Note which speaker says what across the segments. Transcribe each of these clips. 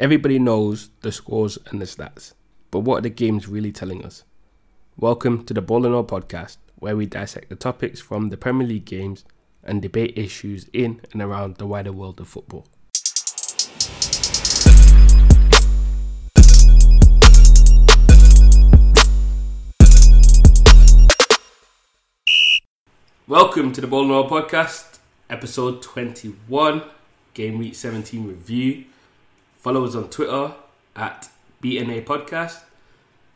Speaker 1: Everybody knows the scores and the stats, but what are the games really telling us? Welcome to the Ball and All podcast, where we dissect the topics from the Premier League games and debate issues in and around the wider world of football. Welcome to the Ball and All podcast, episode 21, game week 17 review. Follow us on Twitter at BNA Podcast.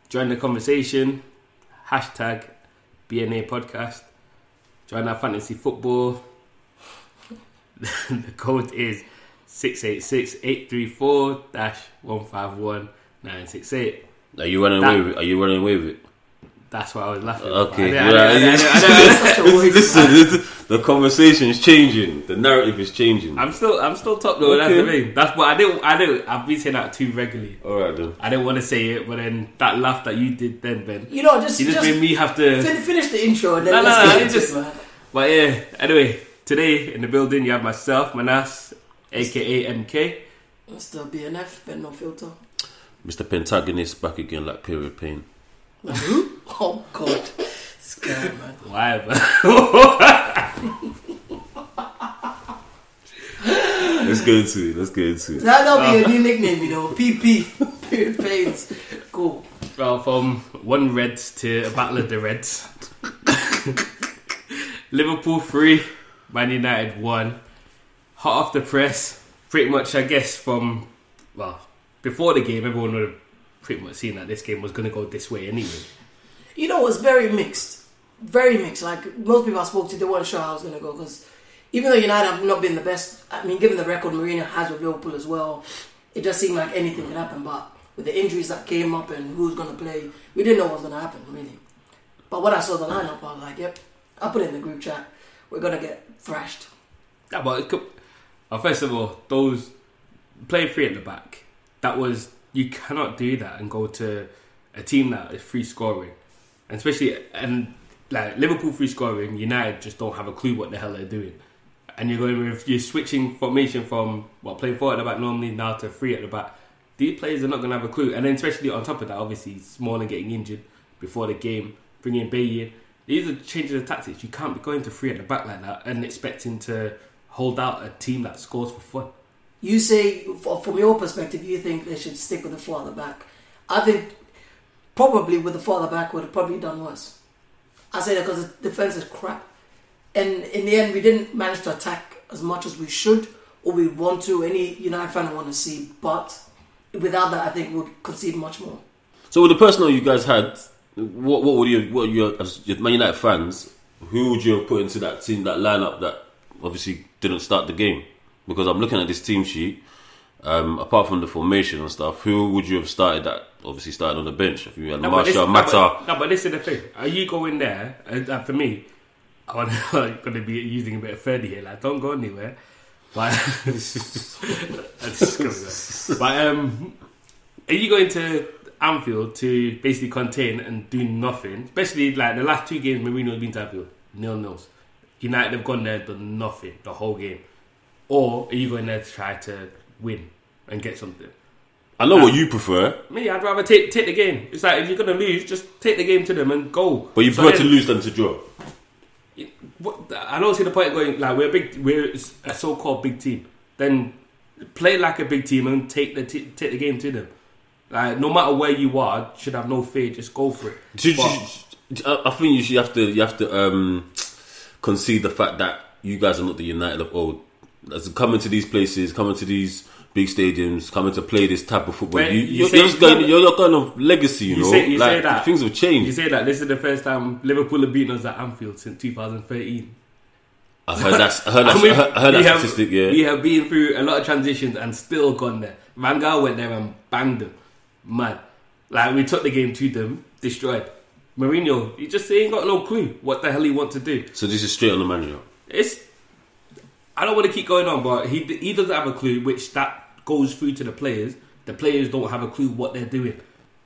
Speaker 1: Join the conversation, hashtag BNA Podcast. Join our fantasy football. the code is 686 834 151 968.
Speaker 2: Are you running
Speaker 1: That-
Speaker 2: away? With, are you running away with it?
Speaker 1: That's why I was laughing.
Speaker 2: Okay. Listen, listen, the conversation is changing. The narrative is changing.
Speaker 1: I'm still, I'm still top though. That's the thing. That's what I didn't, I didn't. I've been saying that too regularly.
Speaker 2: All right then.
Speaker 1: I didn't want to say it, but then that laugh that you did then, Ben,
Speaker 3: You know, just,
Speaker 1: you just,
Speaker 3: just
Speaker 1: made me have to.
Speaker 3: fin- finish the intro and then
Speaker 1: No, no,
Speaker 3: let's
Speaker 1: no,
Speaker 3: get
Speaker 1: it's just-
Speaker 3: it.
Speaker 1: But yeah, anyway, today in the building you have myself, Manas, aka MK.
Speaker 3: Mr. BNF, Ben No Filter.
Speaker 2: Mr. Pentagonist back again like period pain.
Speaker 3: Like, who? Oh, God. This guy, man.
Speaker 1: Why?
Speaker 2: Let's get into it. Let's get into it.
Speaker 3: That'll be
Speaker 1: Uh.
Speaker 3: your new nickname, you know. PP. Period pains. Cool.
Speaker 1: well, from one Reds to a battle of the Reds. Liverpool three, Man United one. Hot off the press, pretty much, I guess, from well before the game, everyone would have pretty much seen that this game was going to go this way anyway.
Speaker 3: You know, it's very mixed. Very mixed. Like, most people I spoke to, they weren't sure how I was going to go because even though United have not been the best, I mean, given the record Mourinho has with Liverpool as well, it just seemed like anything could happen. But with the injuries that came up and who's going to play, we didn't know what was going to happen, really. But when I saw the lineup, I was like, yep, I put it in the group chat. We're going to get thrashed.
Speaker 1: Yeah, but could, well, first of all, those playing three at the back, that was you cannot do that and go to a team that is free scoring, and especially and like Liverpool free scoring, United just don't have a clue what the hell they're doing, and you're going with you're switching formation from what playing four at the back normally now to three at the back. These players are not going to have a clue, and then especially on top of that, obviously Smalling getting injured before the game, bringing Bay in. These are changes of tactics. You can't be going to three at the back like that and expecting to hold out a team that scores for fun.
Speaker 3: You say, from your perspective, you think they should stick with the the back. I think probably with the the back would have probably done worse. I say that because the defense is crap, and in the end, we didn't manage to attack as much as we should or we want to. Any United fan want to see, but without that, I think we'll concede much more.
Speaker 2: So with the personnel you guys had, what what would you what as your Man United fans? Who would you have put into that team that lineup that obviously didn't start the game? Because I'm looking at this team sheet. Um, apart from the formation and stuff, who would you have started that obviously started on the bench? If you had
Speaker 1: this,
Speaker 2: Martial,
Speaker 1: no, but, no, but this is the thing. Are you going there? And uh, for me, I'm going to be using a bit of thirty here. Like, don't go anywhere. But, but um, are you going to Anfield to basically contain and do nothing? Especially like the last two games Mourinho's been to Anfield, nil nils. United have gone there and done nothing the whole game. Or are you going there to try to win and get something?
Speaker 2: I know what you prefer,
Speaker 1: Me, I'd rather take take the game. It's like if you're gonna lose, just take the game to them and go.
Speaker 2: but you
Speaker 1: So
Speaker 2: prefer to
Speaker 1: then-
Speaker 2: lose than to draw.
Speaker 1: What, I don't see the point of going like we're a big, we're a so-called big team. Then play like a big team and take the t- take the game to them. Like no matter where you are, should have no fear. Just go for it.
Speaker 2: Should-
Speaker 1: But-
Speaker 2: should- I I think you should have to you have to um, concede the fact that you guys are not the United of old. As coming to these places, coming to these big stadiums, coming to play this type of football, you,
Speaker 1: you
Speaker 2: you're, you're going, you're your kind of legacy. You,
Speaker 1: You
Speaker 2: know,
Speaker 1: say- you
Speaker 2: like
Speaker 1: say that.
Speaker 2: things have changed.
Speaker 1: You say that this is the first time Liverpool have beaten us at Anfield since 2013.
Speaker 2: I heard that. I heard that. I heard, I heard that
Speaker 1: have-
Speaker 2: statistic. Yeah,
Speaker 1: We have been through a lot of transitions and still gone there. Van Gaal went there and banged them. Man. Like, we took the game to them, destroyed. Mourinho, he just ain't got no clue what the hell he wants to do.
Speaker 2: so this is straight on the manager.
Speaker 1: It's. I don't want to keep going on, but he he doesn't have a clue, which that goes through to the players. The players don't have a clue what they're doing.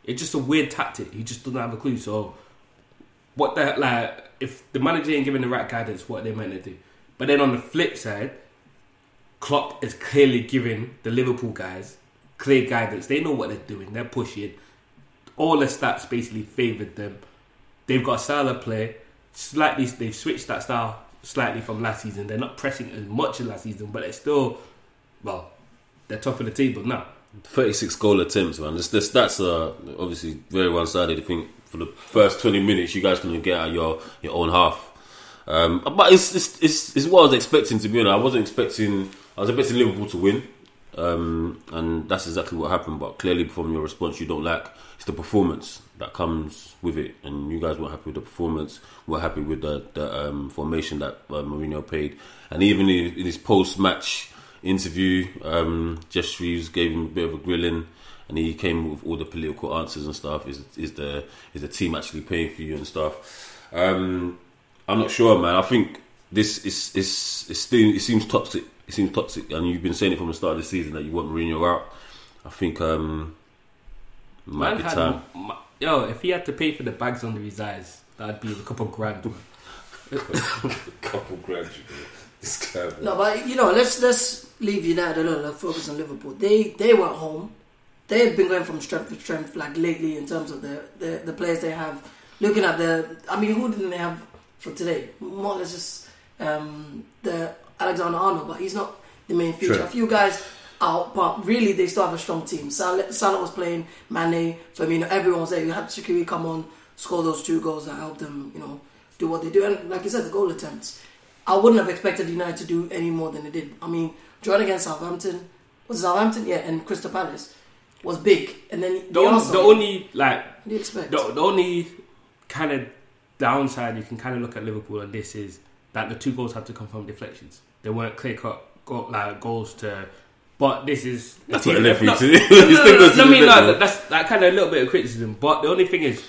Speaker 1: It's just a weird tactic. He just doesn't have a clue. So, what the like? If the manager ain't giving the right guidance, what are they meant to do? But then on the flip side, Klopp is clearly giving the Liverpool guys clear guidance. They know what they're doing. They're pushing. All the stats basically favoured them. They've got a style of play. Slightly, they've switched that style slightly from last season. They're not pressing as much as last season, but they're still, well, they're top of the table now.
Speaker 2: 36 goal attempts, man. That's uh, obviously very one sided. I think for the first 20 minutes, you guys can get out your, your own half. Um, but it's, it's, it's, it's what I was expecting to be honest. I wasn't expecting, I was expecting Liverpool to win. Um, and that's exactly what happened. But clearly, from your response, you don't like it's the performance that comes with it, and you guys weren't happy with the performance. We're happy with the, the um, formation that uh, Mourinho paid, and even in, in his post-match interview, um, Geoff Shreeves gave him a bit of a grilling, and he came with all the political answers and stuff. Is is the is the team actually paying for you and stuff? Um, I'm not sure, man. I think this is is is still it seems toxic. It seems toxic, and you've been saying it from the start of the season that you want Mourinho out. I think um, it might
Speaker 1: Man
Speaker 2: be
Speaker 1: had-
Speaker 2: time.
Speaker 1: ma- yo, if he had to pay for the bags under his eyes, that'd be a couple grand. man.
Speaker 2: Couple grand, this guy.
Speaker 3: No, but you know, let's let's leave United alone. Let's focus on Liverpool. They they were at home. They've been going from strength to strength, like lately, in terms of the the, the players they have. Looking at the, I mean, who didn't they have for today? More or less just um, the Alexander Arnold, but he's not the main feature.
Speaker 2: True.
Speaker 3: A few guys out, but really they still have a strong team. Salah, Salah was playing, Mane, Firmino, everyone was there. You had Shaqiri come on, score those two goals that helped them, you know, do what they do. And like you said, the goal attempts. I wouldn't have expected United to do any more than they did. I mean, drawing against Southampton, was Southampton? Yeah, and Crystal Palace was big. And then
Speaker 1: The, only,
Speaker 3: Arsenal,
Speaker 1: the only like
Speaker 3: what do you expect?
Speaker 1: the, the only kind of downside you can kind of look at Liverpool on this is that the two goals had to come from deflections. They weren't clear cut like goals to. But this is
Speaker 2: That's what it led for
Speaker 1: No, no, no, no,
Speaker 2: go to
Speaker 1: no, I mean, that's that kind of a little bit of criticism. But the only thing is,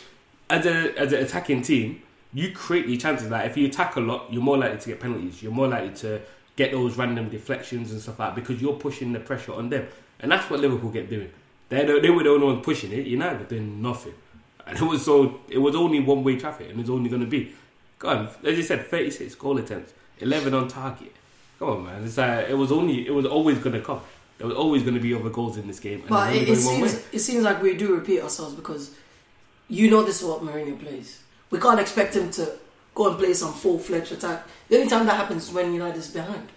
Speaker 1: as a as an attacking team, you create your chances. Like if you attack a lot, you're more likely to get penalties. You're more likely to get those random deflections and stuff like that because you're pushing the pressure on them, and that's what Liverpool get doing. They they were the only ones pushing it. United were doing nothing, and it was so it was only one way traffic, and it's only going to be. Go on, as you said, 36 goal attempts, 11 on target. Come on, man. It's like, it was only it was always going to come. There was always going to be other goals in this game. And
Speaker 3: But it, it seems
Speaker 1: way.
Speaker 3: it seems like we do repeat ourselves because you know this is what Mourinho plays. We can't expect him to go and play some full fledged attack. The only time that happens is when United is behind.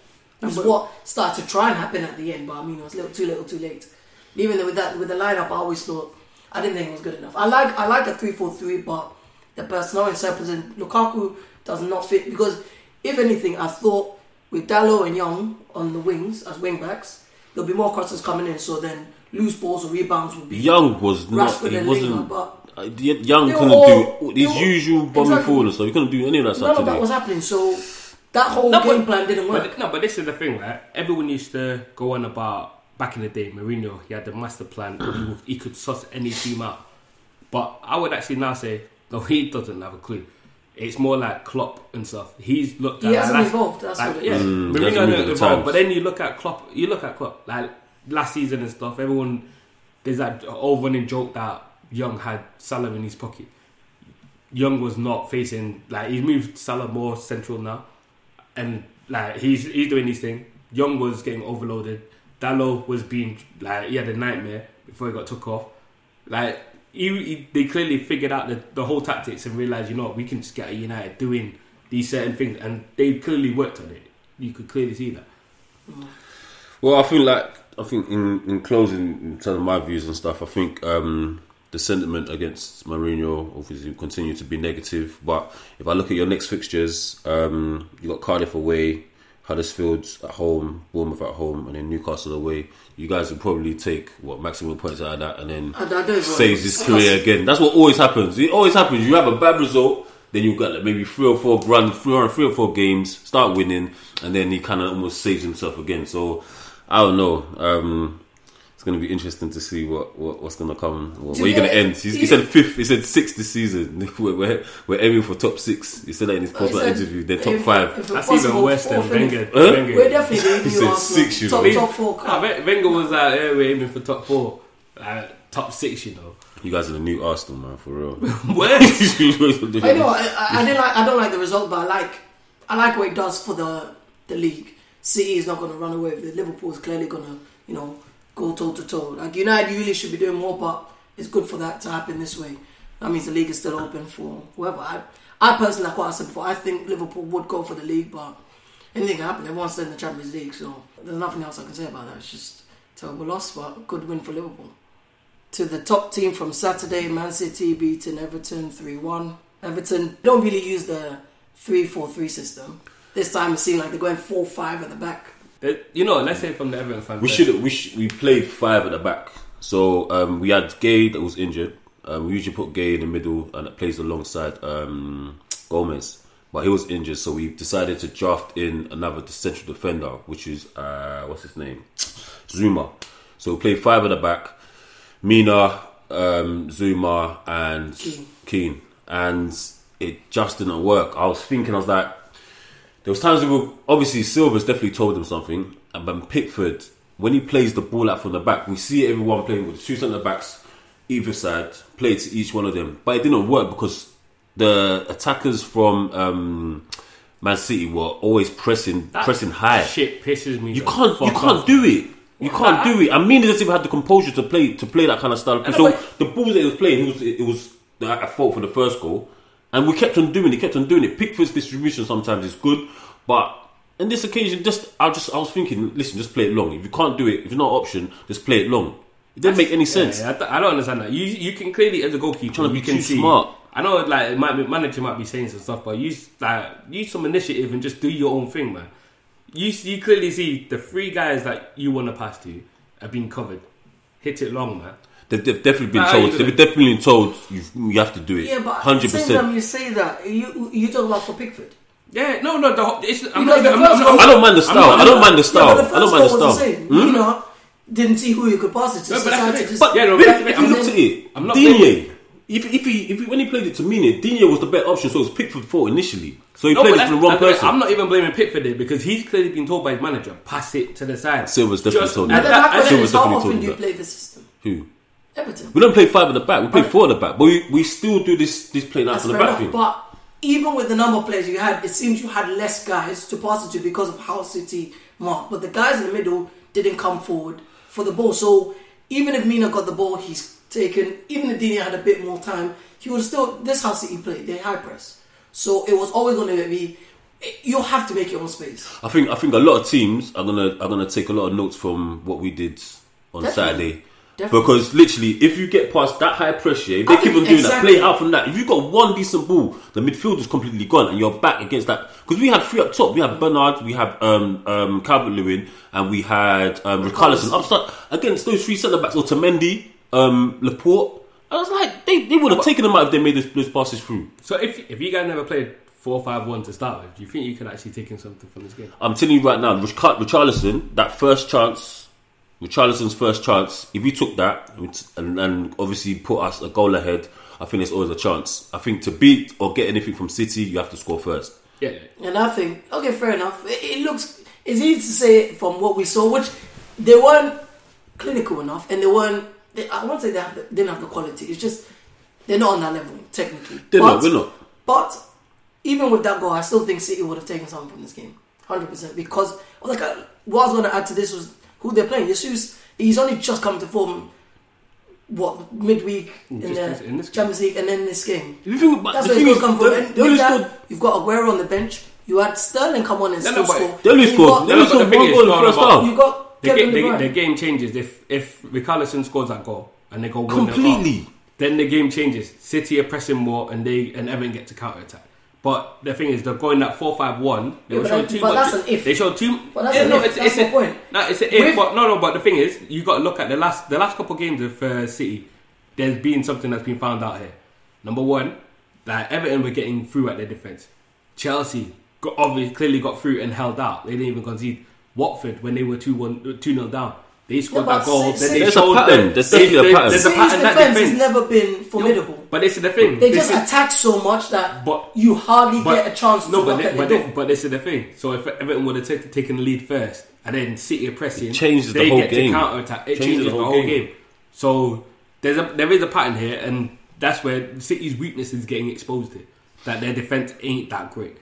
Speaker 3: Is
Speaker 1: But-
Speaker 3: what started to try and happen at the end, but I mean it was little too little too late. Even with that with the lineup I always thought I didn't think it was good enough. I like I like a three four three but the personnel in surplus and Lukaku does not fit because if anything I thought with Dalot and Young on the wings as wing backs, there'll be more crosses coming in so then loose balls or rebounds will be
Speaker 2: Young was not.
Speaker 3: Rashford
Speaker 2: He wasn't.
Speaker 3: Lingard, but
Speaker 2: Uh, Young couldn't
Speaker 3: all-
Speaker 2: do his
Speaker 3: were-
Speaker 2: usual bombing
Speaker 3: Exactly.
Speaker 2: forward and stuff. He couldn't do any of that
Speaker 3: none
Speaker 2: stuff
Speaker 3: of that was happening. So that whole
Speaker 1: No, but-
Speaker 3: game plan didn't work.
Speaker 1: But, no, but this is the thing, right? Everyone used to go on about back in the day, Mourinho, he had the master plan, he, would, he could suss any team out. But I would actually now say, no, he doesn't have a clue. It's more like Klopp and stuff. He's looked at
Speaker 3: he hasn't
Speaker 1: that's-
Speaker 3: evolved. That's
Speaker 1: like,
Speaker 3: what it
Speaker 1: yeah.
Speaker 2: Mm,
Speaker 1: Mourinho
Speaker 2: hasn't
Speaker 1: hasn't
Speaker 2: moved at the
Speaker 1: evolved.
Speaker 2: times.
Speaker 1: But then you look at Klopp, you look at Klopp, like last season and stuff, everyone, there's that old running joke that Young had Salah in his pocket. Young was not facing, like, he's moved Salah more central now. And, like, he's he's doing his thing. Young was getting overloaded. Dalot was being, like, he had a nightmare before he got took off. Like, he, he- they clearly figured out the, the whole tactics and realized, you know we can just get United doing these certain things. And they clearly worked on it. You could clearly see that.
Speaker 2: Well, I feel like I think in, in closing, in terms of my views and stuff, I think um, the sentiment against Mourinho obviously continue to be negative. But if I look at your next fixtures, um, you got Cardiff away, Huddersfield at home, Bournemouth at home, and then Newcastle away. You guys would probably take what maximum points out of that, and then
Speaker 3: I, I
Speaker 2: saves his career again. That's what always happens. It always happens. You have a bad result, then you've got like maybe three or four run, three or three or four games, start winning, and then he kind of almost saves himself again. So I don't know. Um, it's going to be interesting to see what, what what's going to come. What,
Speaker 3: To
Speaker 2: where you
Speaker 3: be
Speaker 2: going to end? He, he
Speaker 3: he-
Speaker 2: said fifth. He said sixth this season. we're, we're, we're aiming for top six. He said that in his post
Speaker 3: said
Speaker 2: interview. They're top
Speaker 3: if-
Speaker 2: five.
Speaker 3: if
Speaker 1: That's
Speaker 3: possible,
Speaker 1: even worse than
Speaker 3: fourth and-
Speaker 1: Wenger.
Speaker 2: Huh?
Speaker 1: Wenger.
Speaker 3: We're definitely the
Speaker 2: He
Speaker 3: new
Speaker 2: said
Speaker 3: Arsenal.
Speaker 2: six, you
Speaker 3: top,
Speaker 2: know.
Speaker 3: top four.
Speaker 1: Nah,
Speaker 3: club.
Speaker 1: Wen- Wenger was like, yeah, we're aiming for top four, uh, top six, you know.
Speaker 2: You guys are the new Arsenal, man, for real.
Speaker 1: Where?
Speaker 3: I know. I, I, I didn't like. I don't like the result, but I like. I like what it does for the the league. City is not going to run away with it. Liverpool is clearly going to, you know, go toe to toe. Like United really should be doing more, but it's good for that to happen this way. That means the league is still open for whoever. I, I personally, like what I said before, I think Liverpool would go for the league, but anything can happen. Everyone's still in the Champions League, so there's nothing else I can say about that. It's just terrible loss, but good win for Liverpool. To the top team from Saturday, Man City beating Everton 3 1. Everton don't really use the 3 4 3 system. This time it seemed like they're going 4 5 at the back.
Speaker 1: Uh, You know, let's say from the Everton fan.
Speaker 2: We
Speaker 1: first.
Speaker 2: should we sh- we played five at the back. So um, we had Gueye that was injured. Um, we usually put Gueye in the middle and it plays alongside um, Gomez, but he was injured. So we decided to draft in another central defender, which is uh, what's his name, Zouma. So we played five at the back. Mina, um, Zouma, and
Speaker 3: Keane.
Speaker 2: Keane, and it just didn't work. I was thinking, I was like, there was times where obviously Silva's definitely told him something, and then Pickford, when he plays the ball out from the back, we see everyone playing with two centre backs either side, play to each one of them, but it didn't work because the attackers from um, Man City were always pressing,
Speaker 1: That
Speaker 2: pressing high.
Speaker 1: Shit pisses me.
Speaker 2: You can't, you can't
Speaker 1: off.
Speaker 2: do it. You can't
Speaker 1: I-
Speaker 2: do it. I mean, he doesn't even have the composure to play to play that kind of style. So the balls that he was playing, it was it was at fault for the first goal, and we kept on doing it, kept on doing it. Pickford's distribution sometimes is good, but in this occasion, just I just I was thinking, listen, just play it long. If you can't do it, if it's not an option, just play it long. It didn't make any sense.
Speaker 1: Yeah, I, th- I don't understand that. You you can clearly as a goalkeeper,
Speaker 2: Trying to
Speaker 1: you
Speaker 2: be
Speaker 1: can
Speaker 2: too
Speaker 1: see.
Speaker 2: smart.
Speaker 1: I know, like it might be, manager might be saying some stuff, but use like use some initiative and just do your own thing, man. You you clearly see the three guys that you want to pass to are being covered. Hit it long, man.
Speaker 2: They've, they've definitely been
Speaker 1: Nah,
Speaker 2: told. They've definitely been told you you have to do it.
Speaker 3: Yeah, but at the
Speaker 2: hundred
Speaker 3: same
Speaker 2: percent.
Speaker 3: time you say that, you you talk about for Pickford.
Speaker 1: Yeah, no, no. The, it's, I'm not,
Speaker 3: the
Speaker 1: I'm
Speaker 3: first
Speaker 1: not,
Speaker 3: goal-
Speaker 1: I'm
Speaker 2: I don't mind the style.
Speaker 1: not-
Speaker 2: I don't mind the style.
Speaker 3: but the
Speaker 2: I don't mind the style.
Speaker 3: the same.
Speaker 2: Hmm?
Speaker 3: You know, didn't see who you could pass it to.
Speaker 1: No,
Speaker 3: so
Speaker 1: but that's
Speaker 3: to just-
Speaker 1: But yeah, no,
Speaker 2: If,
Speaker 1: that's
Speaker 2: if you
Speaker 1: I'm
Speaker 2: looked at it,
Speaker 1: I'm not
Speaker 2: Digne, if, if he if he, when he played it to Digne, Digne was the better option, so it was Pickford for initially. So he
Speaker 1: No,
Speaker 2: played it for the wrong
Speaker 1: that's the thing.
Speaker 2: person.
Speaker 1: I'm not even blaming Pickford there because he's clearly been told by his manager, pass it to the side.
Speaker 2: Silva's definitely
Speaker 1: Just-
Speaker 2: told him
Speaker 1: and
Speaker 3: And
Speaker 2: that.
Speaker 3: then
Speaker 1: that-
Speaker 3: my
Speaker 1: and
Speaker 3: question
Speaker 2: Silva's
Speaker 3: is, how
Speaker 2: definitely
Speaker 3: often do you play the system?
Speaker 2: Who?
Speaker 3: Everton.
Speaker 2: We don't play five at the back. We play four at the back, but we, we still do this this playing out from the back
Speaker 3: enough. But even with the number of players you had, it seems you had less guys to pass it to because of how City mark. But the guys in the middle didn't come forward for the ball. So even if Mina got the ball, he's taken. Even if Digne had a bit more time, he was still. This how City played. They high press. So it was always going to be. You have to make your own space.
Speaker 2: I think I think a lot of teams are gonna are gonna take a lot of notes from what we did on
Speaker 3: Definitely.
Speaker 2: Saturday.
Speaker 3: Definitely.
Speaker 2: Because literally, if you get past that high pressure, if they
Speaker 3: I
Speaker 2: keep on doing that, play out from that. If you got one decent ball, the midfield is completely gone, and you're back against that. Because we had three up top. We had Bernard, we had um, um, Calvert Lewin, and we had um, Richarlison. Up start against those three centre backs, Otamendi, um, Laporte. I was like, they, they would have taken them out if they made those, those passes through.
Speaker 1: So if if you guys never played four five one to start with, do you think you can actually take in something from this game?
Speaker 2: I'm telling you right now, Rich- Richarlison, that first chance, Richarlison's first chance, if we took that and, and obviously put us a goal ahead, I think there's always a chance. I think to beat or get anything from City, you have to score first.
Speaker 1: Yeah,
Speaker 3: And I think, okay, fair enough. It, it looks, it's easy to say from what we saw, which they weren't clinical enough, and they weren't. They, I won't say they, have the, didn't have the quality. It's just they're not on that level technically.
Speaker 2: They're
Speaker 3: but,
Speaker 2: not, we're not.
Speaker 3: But even with that goal, I still think City would have taken something from this game, hundred percent. Because like I, what I was going to add to this was who they're playing. Jesus, he's only just come to form. What midweek in
Speaker 1: Just
Speaker 3: the
Speaker 1: in this game.
Speaker 3: Champions League and then this game.
Speaker 2: If you think, but
Speaker 3: That's
Speaker 2: the
Speaker 3: where
Speaker 2: thing
Speaker 3: he's
Speaker 2: is,
Speaker 3: going to come from.
Speaker 2: they,
Speaker 3: And
Speaker 2: they
Speaker 3: with
Speaker 2: only
Speaker 3: that,
Speaker 2: scored,
Speaker 3: you've got Aguero on the bench. You had Sterling come on and
Speaker 1: No,
Speaker 3: still
Speaker 1: no,
Speaker 3: score.
Speaker 2: they only
Speaker 3: You
Speaker 2: scored,
Speaker 3: got-
Speaker 2: they only
Speaker 1: but the
Speaker 2: scored one goal in the
Speaker 1: no, no,
Speaker 2: first half.
Speaker 3: You got
Speaker 1: the,
Speaker 3: Kevin
Speaker 1: ga- the, the game changes if if Richarlison scores that goal and they go
Speaker 2: Completely.
Speaker 1: up, then the game changes. City are pressing more and they and Everton get to counter attack. But the thing is, they're going that four five one. They
Speaker 3: Yeah,
Speaker 1: were
Speaker 3: but
Speaker 1: showing too
Speaker 3: but
Speaker 1: much.
Speaker 3: that's an if.
Speaker 1: They showed too.
Speaker 3: But that's
Speaker 1: yeah,
Speaker 3: an
Speaker 1: no,
Speaker 3: if.
Speaker 1: it's,
Speaker 3: That's
Speaker 1: it's a,
Speaker 3: point.
Speaker 1: No, it's an if.
Speaker 3: With-
Speaker 1: but no, no. But the thing is, you got to look at the last the last couple of games of uh, City. There's been something that's been found out here. Number one, that Everton were getting through at their defense. Chelsea got obviously clearly got through and held out. They didn't even concede. Watford when they were two one two 0 down. They scored
Speaker 3: but
Speaker 1: that goal.
Speaker 3: City-
Speaker 1: then they
Speaker 2: There's a
Speaker 1: showed
Speaker 2: pattern.
Speaker 1: that-
Speaker 2: There's
Speaker 1: they-
Speaker 2: definitely a pattern.
Speaker 1: There's a
Speaker 3: City's
Speaker 1: pattern. That
Speaker 3: defense has never been formidable.
Speaker 1: But this is the thing.
Speaker 3: They
Speaker 1: This
Speaker 3: just
Speaker 1: is-
Speaker 3: attack so much that
Speaker 1: But-
Speaker 3: you hardly
Speaker 1: but-
Speaker 3: get a chance to
Speaker 1: No, but
Speaker 3: they,
Speaker 1: thi-
Speaker 3: at the
Speaker 1: but,
Speaker 3: door.
Speaker 1: thi- but this is the thing. So if Everton would have t- taken the lead first, and then City are pressing,
Speaker 2: It changes the
Speaker 1: they
Speaker 2: whole
Speaker 1: get
Speaker 2: game.
Speaker 1: to counter attack. It
Speaker 2: Changes
Speaker 1: changes,
Speaker 2: the
Speaker 1: the
Speaker 2: whole
Speaker 1: whole
Speaker 2: game.
Speaker 1: game. So there's a there is a pattern here, and that's where City's weakness is getting exposed here. That their defense ain't that great,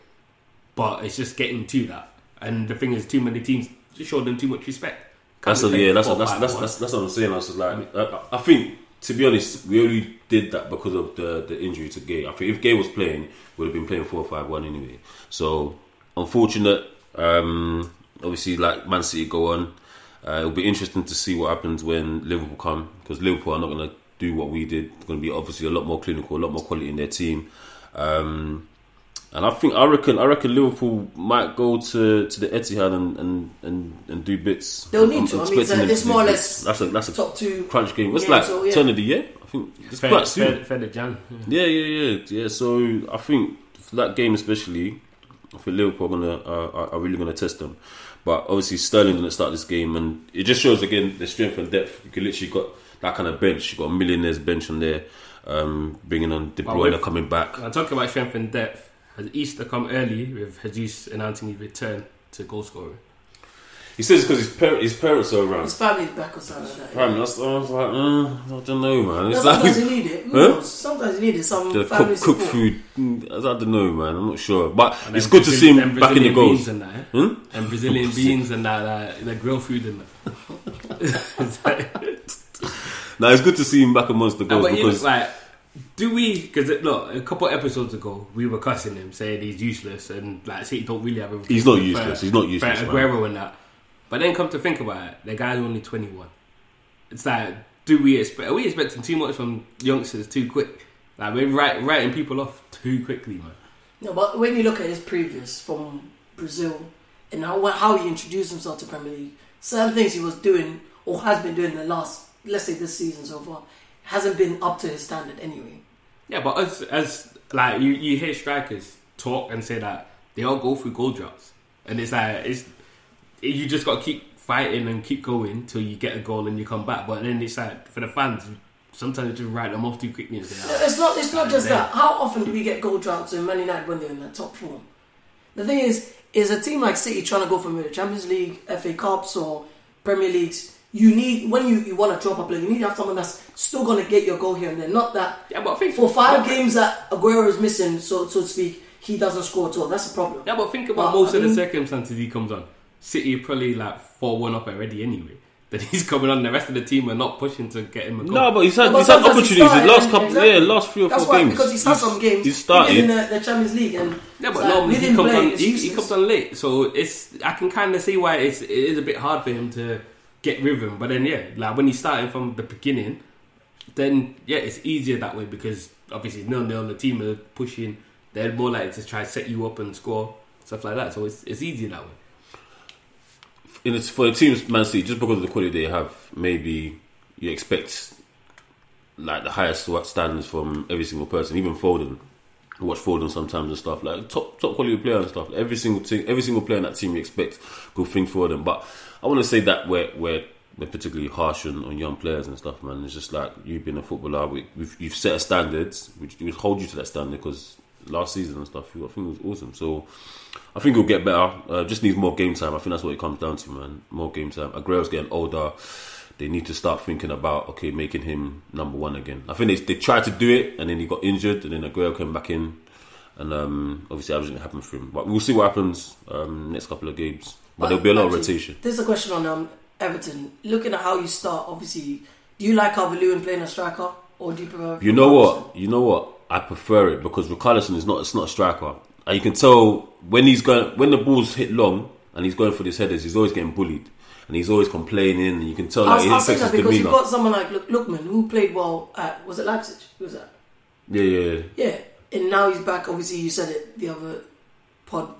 Speaker 1: but it's just getting to that. And the thing is, too many teams just show them too much respect.
Speaker 2: That's a, yeah. That's, a, that's, that's, that's that's what I'm saying. I was just like, I, I think to be honest, we only did that because of the the injury to Gueye. I think if Gueye was playing, we would have been playing four five one anyway. So unfortunate. Um, obviously, like Man City go on. Uh, it'll be interesting to see what happens when Liverpool come because Liverpool are not going to do what we did. It's going to be obviously a lot more clinical, a lot more quality in their team. Um, and I think I reckon I reckon Liverpool might go to, to the Etihad and, and, and, and do bits.
Speaker 3: They'll need
Speaker 2: I'm-
Speaker 3: to.
Speaker 2: I'm
Speaker 3: I mean, it's,
Speaker 2: them
Speaker 3: it's
Speaker 2: to do
Speaker 3: more or less
Speaker 2: That's a that's a
Speaker 3: top two.
Speaker 2: crunch game. It's like
Speaker 3: so, yeah.
Speaker 2: turn of the year. I think it's
Speaker 1: Fair,
Speaker 2: quite soon.
Speaker 1: fair, fair Jan.
Speaker 2: Yeah,
Speaker 1: Yeah.
Speaker 2: yeah, yeah, yeah. So I think for that game especially, I think Liverpool are gonna uh, are- are really gonna test them. But obviously Sterling didn't start this game, and it just shows again the strength and depth. You could literally got that kind of bench. You got a millionaires bench on there, um, bringing on De
Speaker 1: But
Speaker 2: Bruyne
Speaker 1: with-
Speaker 2: coming back.
Speaker 1: I'm talking about strength and depth. Has Easter come early with Jesus announcing his return to goal scoring?
Speaker 2: He says because his parent, his parents are around.
Speaker 3: His family's back or something like that.
Speaker 2: Fam, that's, I was like, uh, I don't know, man.
Speaker 3: No,
Speaker 2: It's
Speaker 3: sometimes
Speaker 2: like
Speaker 3: you need it.
Speaker 2: Huh?
Speaker 3: Sometimes you need it. Some
Speaker 2: the
Speaker 3: family
Speaker 2: cook, cook food. Mm, I don't know, man. I'm not sure, but
Speaker 1: And
Speaker 2: it's
Speaker 1: then
Speaker 2: good to see him back in the
Speaker 1: Brazilian
Speaker 2: goals.
Speaker 1: beans and that, eh?
Speaker 2: Hmm?
Speaker 1: and Brazilian beans and that, uh, the grill food and that.
Speaker 2: Now it's good to see him back amongst the
Speaker 1: No,
Speaker 2: goals
Speaker 1: but you
Speaker 2: because
Speaker 1: know, like, do we? Because uh, look, a couple episodes ago, we were cussing him, saying he's useless, and like, City don't really have a.
Speaker 2: He's not
Speaker 1: for-
Speaker 2: useless. He's not
Speaker 1: for
Speaker 2: useless, man.
Speaker 1: Aguero and that. But then come to think about it, the guy's only twenty one. It's like, do we expect? Are we expecting too much from youngsters too quick? Like we're write, writing people off too quickly, man.
Speaker 3: No, but when you look at his previous from Brazil and how how he introduced himself to Premier League, certain things he was doing or has been doing in the last, let's say this season so far, hasn't been up to his standard anyway.
Speaker 1: Yeah, but as as like you, you hear strikers talk and say that they all go through goal droughts, and it's like it's you just got to keep fighting and keep going till you get a goal and you come back. But then it's like for the fans, sometimes you just write them off too quickly and say, "Ah,
Speaker 3: It's not. It's not just
Speaker 1: Yeah.
Speaker 3: that. How often do we get goal droughts in Man United when they're in the top form? The thing is, is a team like City trying to go for the Champions League, FA Cups, or Premier Leagues. You need when you, you want to drop a player, you need to have someone that's still going to get your goal here and there. Not that
Speaker 1: yeah, but think
Speaker 3: for five
Speaker 1: but-
Speaker 3: games that Aguero is missing, so so to speak, he doesn't score at all. That's a problem.
Speaker 1: Yeah, but think about
Speaker 3: Well,
Speaker 1: most
Speaker 3: I
Speaker 1: of the
Speaker 3: mean-
Speaker 1: circumstances he comes on. City are probably like four one up already anyway. Then he's coming on. The rest of the team are not pushing to get him a goal.
Speaker 2: no, but he's had
Speaker 3: Yeah, but
Speaker 2: he's had
Speaker 3: sometimes he
Speaker 2: opportunities. The last couple,
Speaker 3: exactly.
Speaker 2: yeah, last three or
Speaker 3: That's
Speaker 2: four
Speaker 3: why
Speaker 2: games.
Speaker 3: because he's had some games.
Speaker 2: He's started.
Speaker 3: in the, the Champions League and
Speaker 1: Yeah, but
Speaker 3: it's like,
Speaker 1: normally he comes
Speaker 3: playing,
Speaker 1: on. He, he comes on late, so it's. I can kind of see why it's it is a bit hard for him to get rhythm. But then yeah, like when he's starting from the beginning, then yeah, it's easier that way because obviously nil nil the team are pushing. They're more likely to try to set you up and score stuff like that. So it's it's easier that way.
Speaker 2: in it's for the teams Man City just because of the quality they have. Maybe you expect like the highest standards from every single person, even Foden. I watch Foden sometimes and stuff like top top quality player and stuff. Every single team, every single player in that team, you expect good things for them. But I want to say that we're we're, we're particularly harsh on, on young players and stuff, man. It's just like you've been a footballer, we, we've, you've set a standard, which we hold you to that standard because last season and stuff, I think it was awesome. So I think it'll get better. Uh, just needs more game time. I think that's what it comes down to, man. More game time. Aguero's getting older. They need to start thinking about okay, making him number one again. I think they they tried to do it, and then he got injured, and then Aguero came back in, and um, obviously everything happened for him. But we'll see what happens um, next couple of games. But, there'll be a lot of rotation.
Speaker 3: There's a question on um, Everton. Looking at how you start, obviously, do you like Calvert Lewin playing a striker, or do you prefer?
Speaker 2: You know what? You know what? I prefer it because Richarlison is not. It's not a striker, and you can tell when he's going when the balls hit long and he's going for these headers. He's always getting bullied, and he's always complaining. And you can tell like
Speaker 3: I was
Speaker 2: it
Speaker 3: saying that
Speaker 2: his
Speaker 3: because you've got someone like Look- Lookman who played well at was it Leipzig? Who was that?
Speaker 2: Yeah, yeah, yeah.
Speaker 3: Yeah, and now he's back. Obviously, you said it the other pod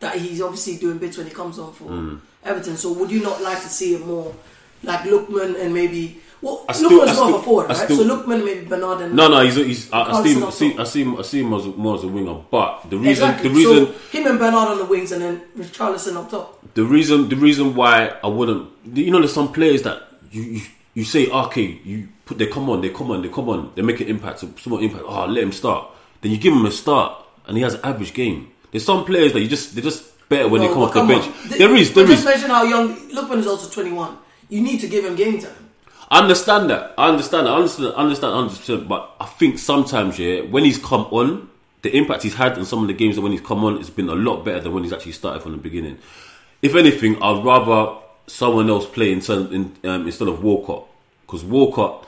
Speaker 3: that he's obviously doing bits when he comes on for
Speaker 2: Mm.
Speaker 3: Everton. So would you not like to see it more like Lookman and maybe well,
Speaker 2: I still-
Speaker 3: Lookman's
Speaker 2: I
Speaker 3: of a forward, right?
Speaker 2: still-
Speaker 3: so Lookman maybe Bernard and
Speaker 2: No, no, he's, he's I, I see him, I see. I see him, I see him as, more as a winger. But the reason,
Speaker 3: exactly.
Speaker 2: the reason,
Speaker 3: so him and Bernard on the wings and then Richarlison up top.
Speaker 2: the reason, the reason why I wouldn't, you know, there's some players that you you, you say, okay, you put they come on, they come on, they come on, they make an impact, somewhat impact. Oh, let him start. Then you give him a start, and he has an average game. There's some players that you just they're just better when they come off the bench.
Speaker 3: on. Th-
Speaker 2: There is, there
Speaker 3: just mention how young Lookman is also 21. You need to give him game time.
Speaker 2: I understand that. I understand. That. I understand. I understand 100. percent But I think sometimes, yeah, when he's come on, the impact he's had in some of the games that when he's come on, it's been a lot better than when he's actually started from the beginning. If anything, I'd rather someone else play in in, um, instead of Walcott because Walcott.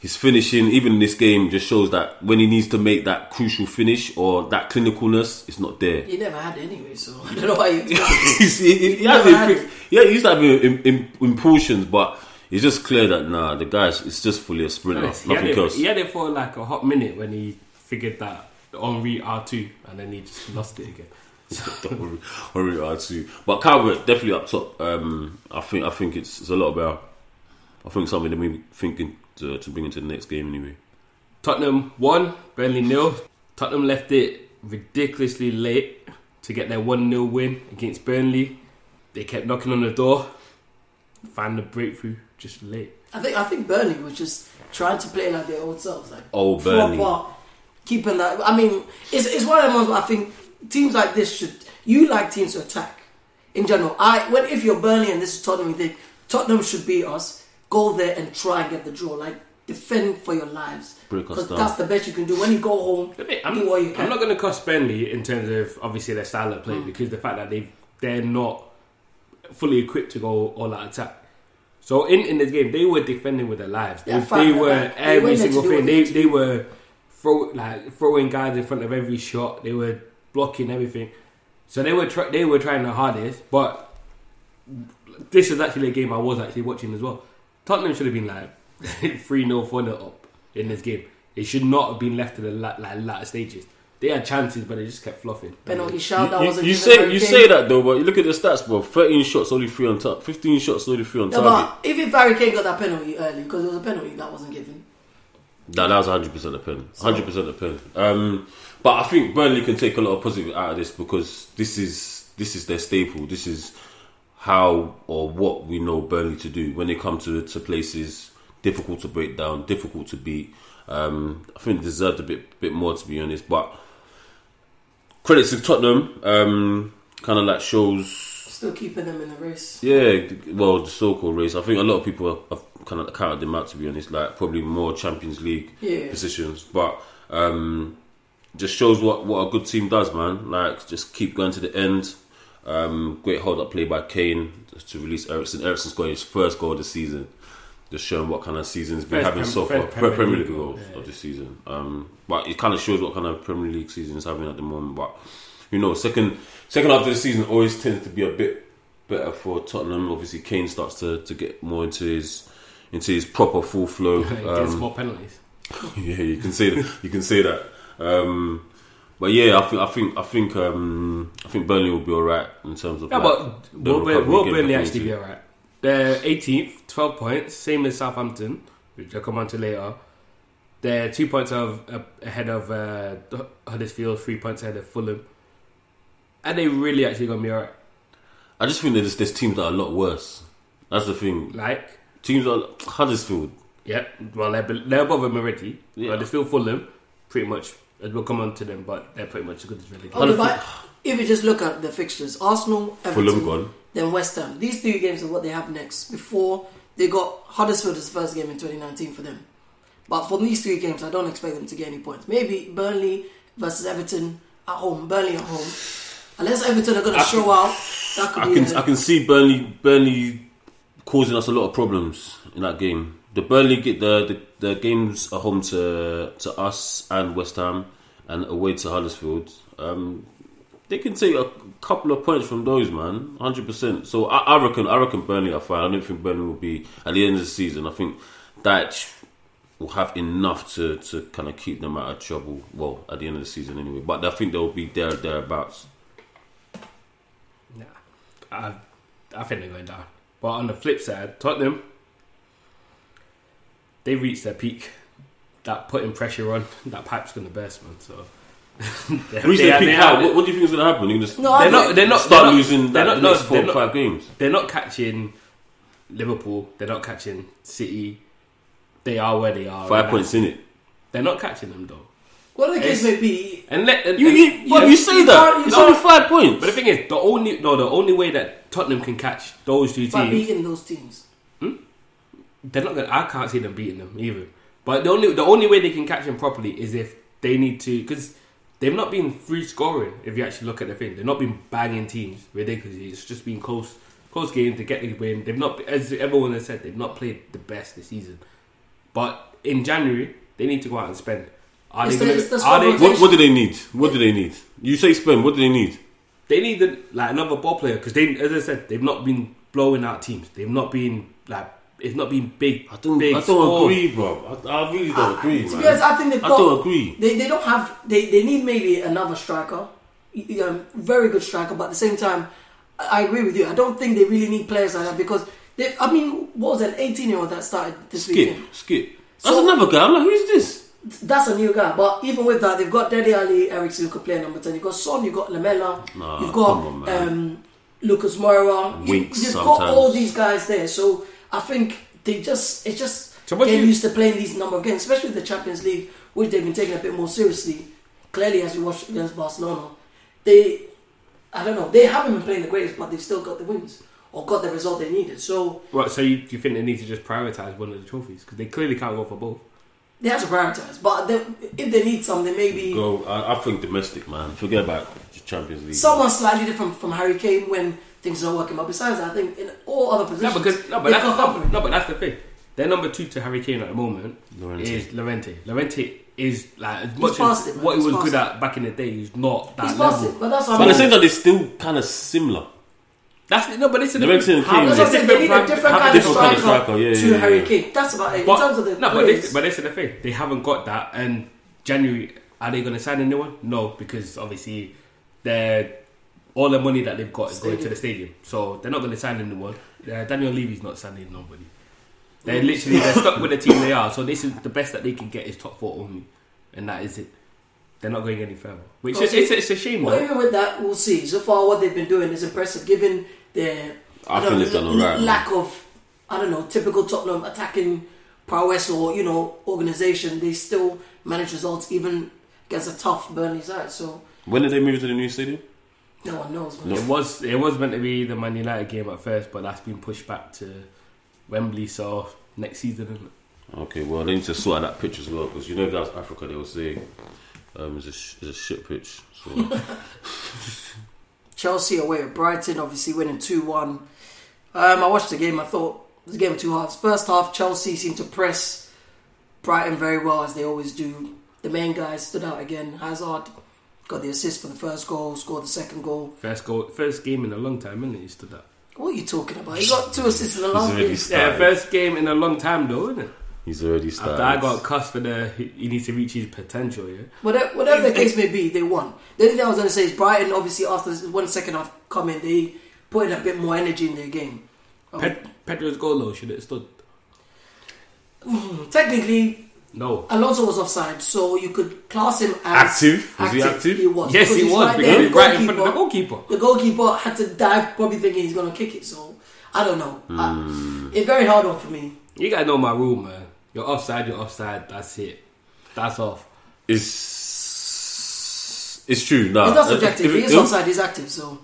Speaker 2: His finishing, even in this game, just shows that when he needs to make that crucial finish or that clinicalness, it's not there.
Speaker 3: He never had it anyway, so I don't know why you.
Speaker 2: He's- he, he, he has
Speaker 3: never
Speaker 2: it
Speaker 3: had
Speaker 2: fixed. Yeah, he used to have im- im- im- impulsions, but it's just clear that nah, the guy's it's just fully a sprinter,
Speaker 1: Nice. He had,
Speaker 2: nothing
Speaker 1: it,
Speaker 2: else.
Speaker 1: he had it for like a hot minute when he figured that Henri R2 and then he just lost it again.
Speaker 2: Don't worry, worry about too. But Calvert definitely up top. Um, I think I think it's, it's a lot about. I think something that we thinking to, to bring into the next game anyway.
Speaker 1: Tottenham won, Burnley nil. Tottenham left it ridiculously late to get their 1 0 win against Burnley. They kept knocking on the door, found the breakthrough just late.
Speaker 3: I think I think Burnley was just trying to play like their old selves, like
Speaker 2: Oh, Burnley.
Speaker 3: proper keeping that. I mean, it's it's one of the ones. Where I think teams like this should you like teams to attack in general. I when if you're Burnley and this is Tottenham, you think Tottenham should beat us. Go there and try and get the draw. Like defend for your lives because that's the best you can do. When you go home,
Speaker 1: I'm,
Speaker 3: do what you can.
Speaker 1: I'm not going to cost Burnley in terms of obviously their style of play
Speaker 3: Mm.
Speaker 1: because the fact that they they're not fully equipped to go all out attack. So in, in this game, they were defending with their lives. They,
Speaker 3: Yeah,
Speaker 1: they were
Speaker 3: like,
Speaker 1: every
Speaker 3: went there to
Speaker 1: single thing. They
Speaker 3: they
Speaker 1: they were throw like throwing guys in front of every shot. They were blocking everything. So they were try, they were trying the hardest. But this is actually a game I was actually watching as well. Tottenham should have been like three 0 four 0 up in this game. It should not have been left to the la- like, latter stages. They had chances, but they just kept fluffing.
Speaker 3: penalty shout that
Speaker 2: You,
Speaker 3: wasn't
Speaker 2: you say you
Speaker 3: Kane.
Speaker 2: say that though, but you look at the stats, bro. Thirteen shots, only three on top. Fifteen shots, only three on
Speaker 3: No,
Speaker 2: target.
Speaker 3: but if, if Harry Kane got that penalty early, because it was a penalty that wasn't given.
Speaker 2: Nah, that was 100 percent a pen. 100 percent a pen. Um, but I think Burnley can take a lot of positive out of this because this is this is their staple. This is how or what we know Burnley to do when they come to to places difficult to break down, difficult to beat. Um, I think deserved a bit bit more to be honest. But credits to Tottenham. Um, kind of like shows
Speaker 3: Still keeping them in the race.
Speaker 2: yeah, well, the so-called race. I think a lot of people have, have kind of counted them out. To be honest, like probably more Champions League
Speaker 3: Yeah.
Speaker 2: positions, but um, just shows what what a good team does, man. Like just keep going to the end. Um, great hold up play by Kane to release Eriksen. Eriksen scored his first goal of the season. Just showing what kind of season he's been having so far. Premier,
Speaker 1: Premier
Speaker 2: League goal
Speaker 1: yeah.
Speaker 2: of the season. Um, but it kind of shows what kind of Premier League season he's having at the moment. But you know, second second half of the season always tends to be a bit better for Tottenham. Obviously, Kane starts to, to get more into his into his proper full flow.
Speaker 1: He gets
Speaker 2: Um,
Speaker 1: more penalties.
Speaker 2: yeah, you can say that. You can say that. Um, but yeah, I think I think I think um, I think Burnley will be alright in terms of.
Speaker 1: Yeah,
Speaker 2: like,
Speaker 1: but will, will Burnley actually be alright? They're 18th, 12 points, same as Southampton, which I'll come on to later. They're two points of, uh, ahead of uh, Huddersfield, three points ahead of Fulham. And they really actually going to be alright.
Speaker 2: I just think that there's, there's teams that are a lot worse. That's the thing.
Speaker 1: Like,
Speaker 2: Teams are Huddersfield.
Speaker 1: yep, well, they're, they're above them already.
Speaker 2: Yeah.
Speaker 1: Still Fulham, pretty much. And We'll come on to them, but they're pretty much as good as relegation.
Speaker 3: Oh, but if you just look at the fixtures, Arsenal, Everton,
Speaker 2: Fulham gone.
Speaker 3: then West Ham. These three games are what they have next. Before they got Huddersfield as the first game in 2019 for them. But from these three games, I don't expect them to get any points. Maybe Burnley versus Everton at home. Burnley at home. Unless Everton are going to show out, that could
Speaker 2: I
Speaker 3: be.
Speaker 2: can
Speaker 3: a-
Speaker 2: I can see Burnley Burnley causing us a lot of problems in that game. The Burnley the, the, the games are home to to us and West Ham and away to Huddersfield. Um, they can take a couple of points from those, man. Hundred percent. So I, I reckon I reckon Burnley are fine. I don't think Burnley will be at the end of the season. I think that will have enough to, to kind of keep them out of trouble. Well, at the end of the season anyway. But I think they'll be there thereabouts.
Speaker 1: Nah, I, I think they're going down. But on the flip side, Tottenham, they reached their peak. That putting pressure on, that pipe's going to burst, man. So they,
Speaker 2: Reach
Speaker 1: they-
Speaker 2: their
Speaker 1: they
Speaker 2: peak how? What, what do you think is going to happen? You're going to
Speaker 3: No,
Speaker 1: They're not. They're not.
Speaker 2: start
Speaker 1: they're not-
Speaker 2: losing
Speaker 1: They're
Speaker 2: that
Speaker 1: not. No,
Speaker 2: next four or
Speaker 1: not,
Speaker 2: five games.
Speaker 1: they're not catching Liverpool. They're not catching City. They are where they are.
Speaker 2: Five
Speaker 1: right
Speaker 2: points
Speaker 1: now.
Speaker 2: in it.
Speaker 1: They're not catching them though.
Speaker 3: Whatever the case may be,
Speaker 1: And let and,
Speaker 2: You,
Speaker 1: and-
Speaker 2: you, but
Speaker 3: yeah,
Speaker 2: you say that
Speaker 3: can't-
Speaker 2: it's
Speaker 3: you
Speaker 2: only five points.
Speaker 1: but the thing is, the only no, the only way that Tottenham can catch those two teams
Speaker 3: by
Speaker 1: teams
Speaker 3: beating those teams.
Speaker 1: They're not gonna. I can't see them beating them either. But the only the only way they can catch them properly is if they need to because they've not been free scoring. If you actually look at the thing, they've not been banging teams ridiculously. It's just been close close games. They get the win. They've not, as everyone has said, they've not played the best this season. But in January, they need to go out and spend. Are
Speaker 3: It's
Speaker 1: they gonna,
Speaker 3: it's the
Speaker 1: are they.
Speaker 2: What, what do they need? What do they need? You say spend. What do they need?
Speaker 1: they need like another ball player because they, as I said, they've not been blowing out teams. They've not been like it's not been big.
Speaker 2: I don't.
Speaker 1: Big
Speaker 2: I don't agree, bro. I, I really don't agree,
Speaker 3: to
Speaker 2: man.
Speaker 3: be honest, I think they've got.
Speaker 2: I don't agree.
Speaker 3: They, they don't have. They, they need maybe another striker, um, very good striker. But at the same time, I, I agree with you. I don't think they really need players like that because they. I mean, what was that? Eighteen year old that started this
Speaker 2: Skipp,
Speaker 3: weekend.
Speaker 2: skip. That's
Speaker 3: So-
Speaker 2: another guy. I'm like, who's this?
Speaker 3: That's a new guy. But even with that, they've got Dele Alli Eriksen who could play number ten. You've got Son. You've got Lamela.
Speaker 2: Nah,
Speaker 3: you've got
Speaker 2: come on, man.
Speaker 3: um, Lucas Moura.
Speaker 2: Winks
Speaker 3: You've got all these guys there. So I think they just it's just
Speaker 1: So what
Speaker 3: getting
Speaker 1: you-
Speaker 3: used to playing these number of games, especially the Champions League, which they've been taking a bit more seriously. Clearly, as you watch against Barcelona, they I don't know they haven't been playing the greatest, but they've still got the wins or got the result they needed. So
Speaker 1: Right, so you, do you think they need to just prioritize one of the trophies because they clearly can't go for both?
Speaker 3: they have to prioritize. But they, if they need something, maybe
Speaker 2: Go. I, I think domestic, man. Forget about the Champions League.
Speaker 3: someone slightly different from Harry Kane when things are working. But besides that, I think in all other
Speaker 1: No,
Speaker 3: positions,
Speaker 1: because no, but
Speaker 3: they've
Speaker 1: that's
Speaker 3: got
Speaker 1: no, no, but that's the thing. Their number two to Harry Kane at the moment
Speaker 2: Llorente.
Speaker 1: is Llorente. Llorente is like as much as
Speaker 3: it, man.
Speaker 1: what he was good
Speaker 3: past
Speaker 1: at back in the day. He's not that
Speaker 3: He's
Speaker 1: level.
Speaker 3: it, but that's what I
Speaker 2: But at
Speaker 3: mean.
Speaker 2: the same time, they're still kind of similar.
Speaker 1: That's no, but it's a
Speaker 2: Llorente and
Speaker 1: how-
Speaker 3: That's what They need a different kind of
Speaker 2: different kind of
Speaker 3: striker,
Speaker 2: striker, yeah,
Speaker 3: to
Speaker 2: yeah, yeah,
Speaker 3: Harry
Speaker 2: yeah.
Speaker 3: Kane. That's about it. In terms of the
Speaker 1: no, but this, but this is the thing. They haven't got that. And January, are they going to sign a new one? No, because obviously they're all the money that they've got is going to the stadium. So they're not going to sign a new one. Uh, Daniel Levy's not signing nobody. They're literally they're stuck with the team they are. So this is the best that they can get is top four only, and that is it. They're not going any further, which
Speaker 3: Well,
Speaker 1: is
Speaker 3: see-
Speaker 1: it's, it's a shame.
Speaker 3: well,
Speaker 1: though.
Speaker 3: even with that, we'll see. So far, what they've been doing is impressive, given their
Speaker 2: I
Speaker 3: don't
Speaker 2: think
Speaker 3: know,
Speaker 2: they've done
Speaker 3: l-
Speaker 2: alright, man.
Speaker 3: lack of, I don't know, typical Tottenham attacking prowess or you know organization. They still manage results even against a tough Burnley side. So
Speaker 2: When did they move to the new stadium?
Speaker 3: No one knows. Man.
Speaker 1: It was it was meant to be the Man United game at first, but that's been pushed back to Wembley. So next season, isn't it?
Speaker 2: Okay, well, they need to sort out that pitch as well because you know, if that's Africa, they will say um, it's, a sh- it's a shit pitch. So
Speaker 3: Chelsea away at Brighton, obviously winning 2 1. Um, I watched the game, I thought it was a game of two halves. First half, Chelsea seemed to press Brighton very well, as they always do. The main guys stood out again. Hazard got the assist for the first goal, scored the second goal.
Speaker 1: First goal, first game in a long time, isn't it? He stood up.
Speaker 3: What are you talking about? He got two assists in the
Speaker 2: He's
Speaker 3: last game.
Speaker 2: started.
Speaker 1: Yeah, first game in a long time though, isn't it?
Speaker 2: he's already started.
Speaker 1: After I got cussed for the he, he needs to reach his potential. Yeah,
Speaker 3: Whatever, whatever the case may be, they won. The only thing I was going to say is Brighton, obviously, after this one second half coming, they put in a bit more energy in their game. Um,
Speaker 1: Ped- Pedro's goal though should have stood.
Speaker 3: technically,
Speaker 1: No,
Speaker 3: Alonso was offside, so you could class him as
Speaker 2: Active? Was he active?
Speaker 3: He was.
Speaker 1: yes, he was
Speaker 3: right
Speaker 1: because
Speaker 3: there,
Speaker 1: he's
Speaker 3: the
Speaker 1: right in front of the
Speaker 3: goalkeeper-
Speaker 1: goalkeeper.
Speaker 3: The goalkeeper had to dive, probably thinking he's going to kick it. So I don't know. Uh, it's very hard one for me.
Speaker 1: You gotta know my rule, man. You're offside. You're offside. That's it. That's off.
Speaker 2: It's it's true. Nah,
Speaker 3: It's not
Speaker 2: if-
Speaker 3: subjective.
Speaker 2: if
Speaker 3: He
Speaker 2: it-
Speaker 3: is
Speaker 2: if-
Speaker 3: offside. He's active, so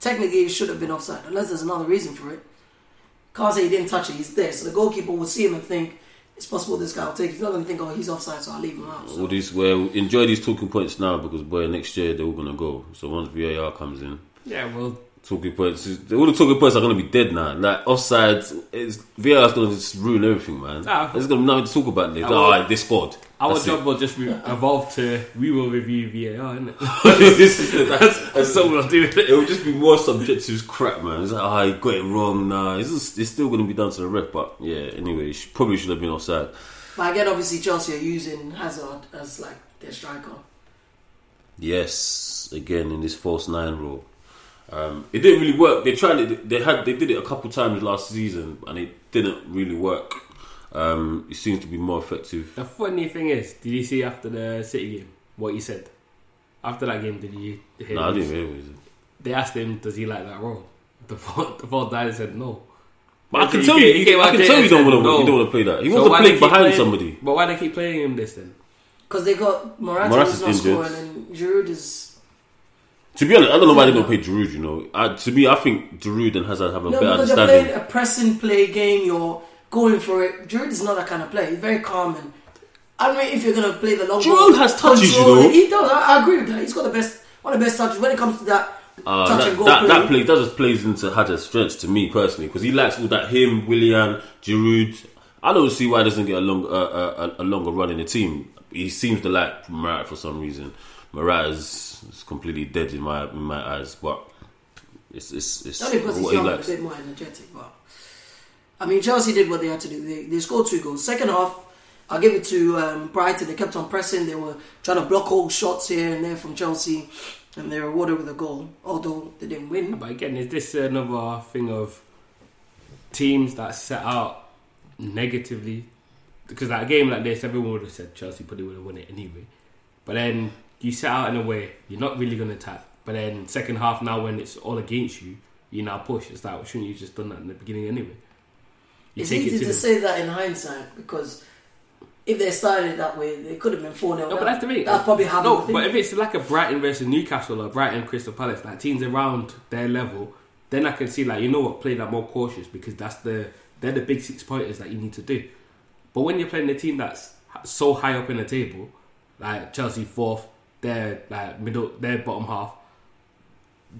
Speaker 3: technically he should have been offside, unless there's another reason for it. Can't say he didn't touch it. He's there, so the goalkeeper will see him and think it's possible this guy will take. it. He's not going to think, oh, he's offside, so I'll leave him out. So.
Speaker 2: All these well, enjoy these talking points now because boy, next year they're all gonna go. So once VAR comes in,
Speaker 1: Yeah, well,
Speaker 2: talking points, all the talking points are gonna be dead now. Like offside, it's VAR is gonna just ruin everything, man.
Speaker 1: Ah.
Speaker 2: There's gonna be nothing to talk about. This.
Speaker 1: I will-
Speaker 2: Oh, they scored.
Speaker 1: our
Speaker 2: That's
Speaker 1: job
Speaker 2: it.
Speaker 1: will just re- evolve to we will review VAR, isn't it?
Speaker 2: This is it. That's-
Speaker 1: That's all we'll do.
Speaker 2: it will just be more subjective crap, man. It's like, oh, he got it wrong. Nah, it's, just, it's still going to be done to the ref. But yeah, anyway, he should- probably should have been offside.
Speaker 3: But again, obviously Chelsea are using Hazard as like their striker.
Speaker 2: Yes, again in this false nine role. Um, it didn't really work. They tried it. They had. They did it a couple times last season, and it didn't really work. Um, it seems to be more effective.
Speaker 1: The funny thing is, did you see after the City game what he said? After that game, did you hear?
Speaker 2: No, I didn't hear it.
Speaker 1: They asked him, "Does he like that role?" The fourth, the fourth guy said no.
Speaker 2: But I can tell
Speaker 1: came-
Speaker 2: you.
Speaker 1: he
Speaker 2: I can tell you don't want to.
Speaker 1: no.
Speaker 2: You don't want to play that. He
Speaker 1: So
Speaker 2: wants
Speaker 1: why
Speaker 2: to play behind
Speaker 1: playing-
Speaker 2: somebody.
Speaker 1: But why they keep playing him this then?
Speaker 3: Because they got Morata
Speaker 2: Morata's
Speaker 3: not
Speaker 2: injured.
Speaker 3: scoring and Giroud is.
Speaker 2: To be honest, I don't know why they don't play Giroud. You know, I, to me, I think Giroud and Hazard have a
Speaker 3: No,
Speaker 2: better
Speaker 3: because you're
Speaker 2: understanding.
Speaker 3: playing a pressing play game, you're going for it. Giroud is not that kind of player. He's very calm and. I mean, if you're going to play the long
Speaker 2: Giroud
Speaker 3: ball,
Speaker 2: has touches, you know.
Speaker 3: He does. I, I agree with that. He's got the best, one of the best touches when it comes to that
Speaker 2: Uh,
Speaker 3: touch
Speaker 2: that,
Speaker 3: and go
Speaker 2: that,
Speaker 3: play.
Speaker 2: that play that just plays into Hazard's strengths to me personally because he likes all that him, Willian, Giroud. I don't see why he doesn't get a, long, uh, uh, a, a longer run in the team. He seems to like Morata for some reason. Morata is, is completely dead in my in my eyes, but it's it's, it's
Speaker 3: Only because he's
Speaker 2: what he
Speaker 3: young a bit more energetic. But I mean, Chelsea did what they had to do. They, they scored two goals. Second half, I'll give it to um, Brighton. They kept on pressing. They were trying to block all shots here and there from Chelsea, and they were rewarded with a goal. Although they didn't win.
Speaker 1: But again, is this another thing of teams that set out negatively? Because like a game like this, everyone would have said Chelsea probably would have won it anyway. But then you set out in a way you're not really going to attack. But then second half now, when it's all against you, you now push. It's like, well, shouldn't you just done that in the beginning anyway? You
Speaker 3: It's
Speaker 1: take it
Speaker 3: easy to, say that in hindsight because if they started that way, they could have been four 0
Speaker 1: No, but that's the thing.
Speaker 3: That's probably how
Speaker 1: No, but if it's like a Brighton versus Newcastle or Brighton Crystal Palace, like teams around their level, then I can see like you know what, play that more cautious because that's the they're the big six pointers that you need to do. But when you're playing a team that's so high up in the table, like Chelsea fourth, they're like middle, they're bottom half.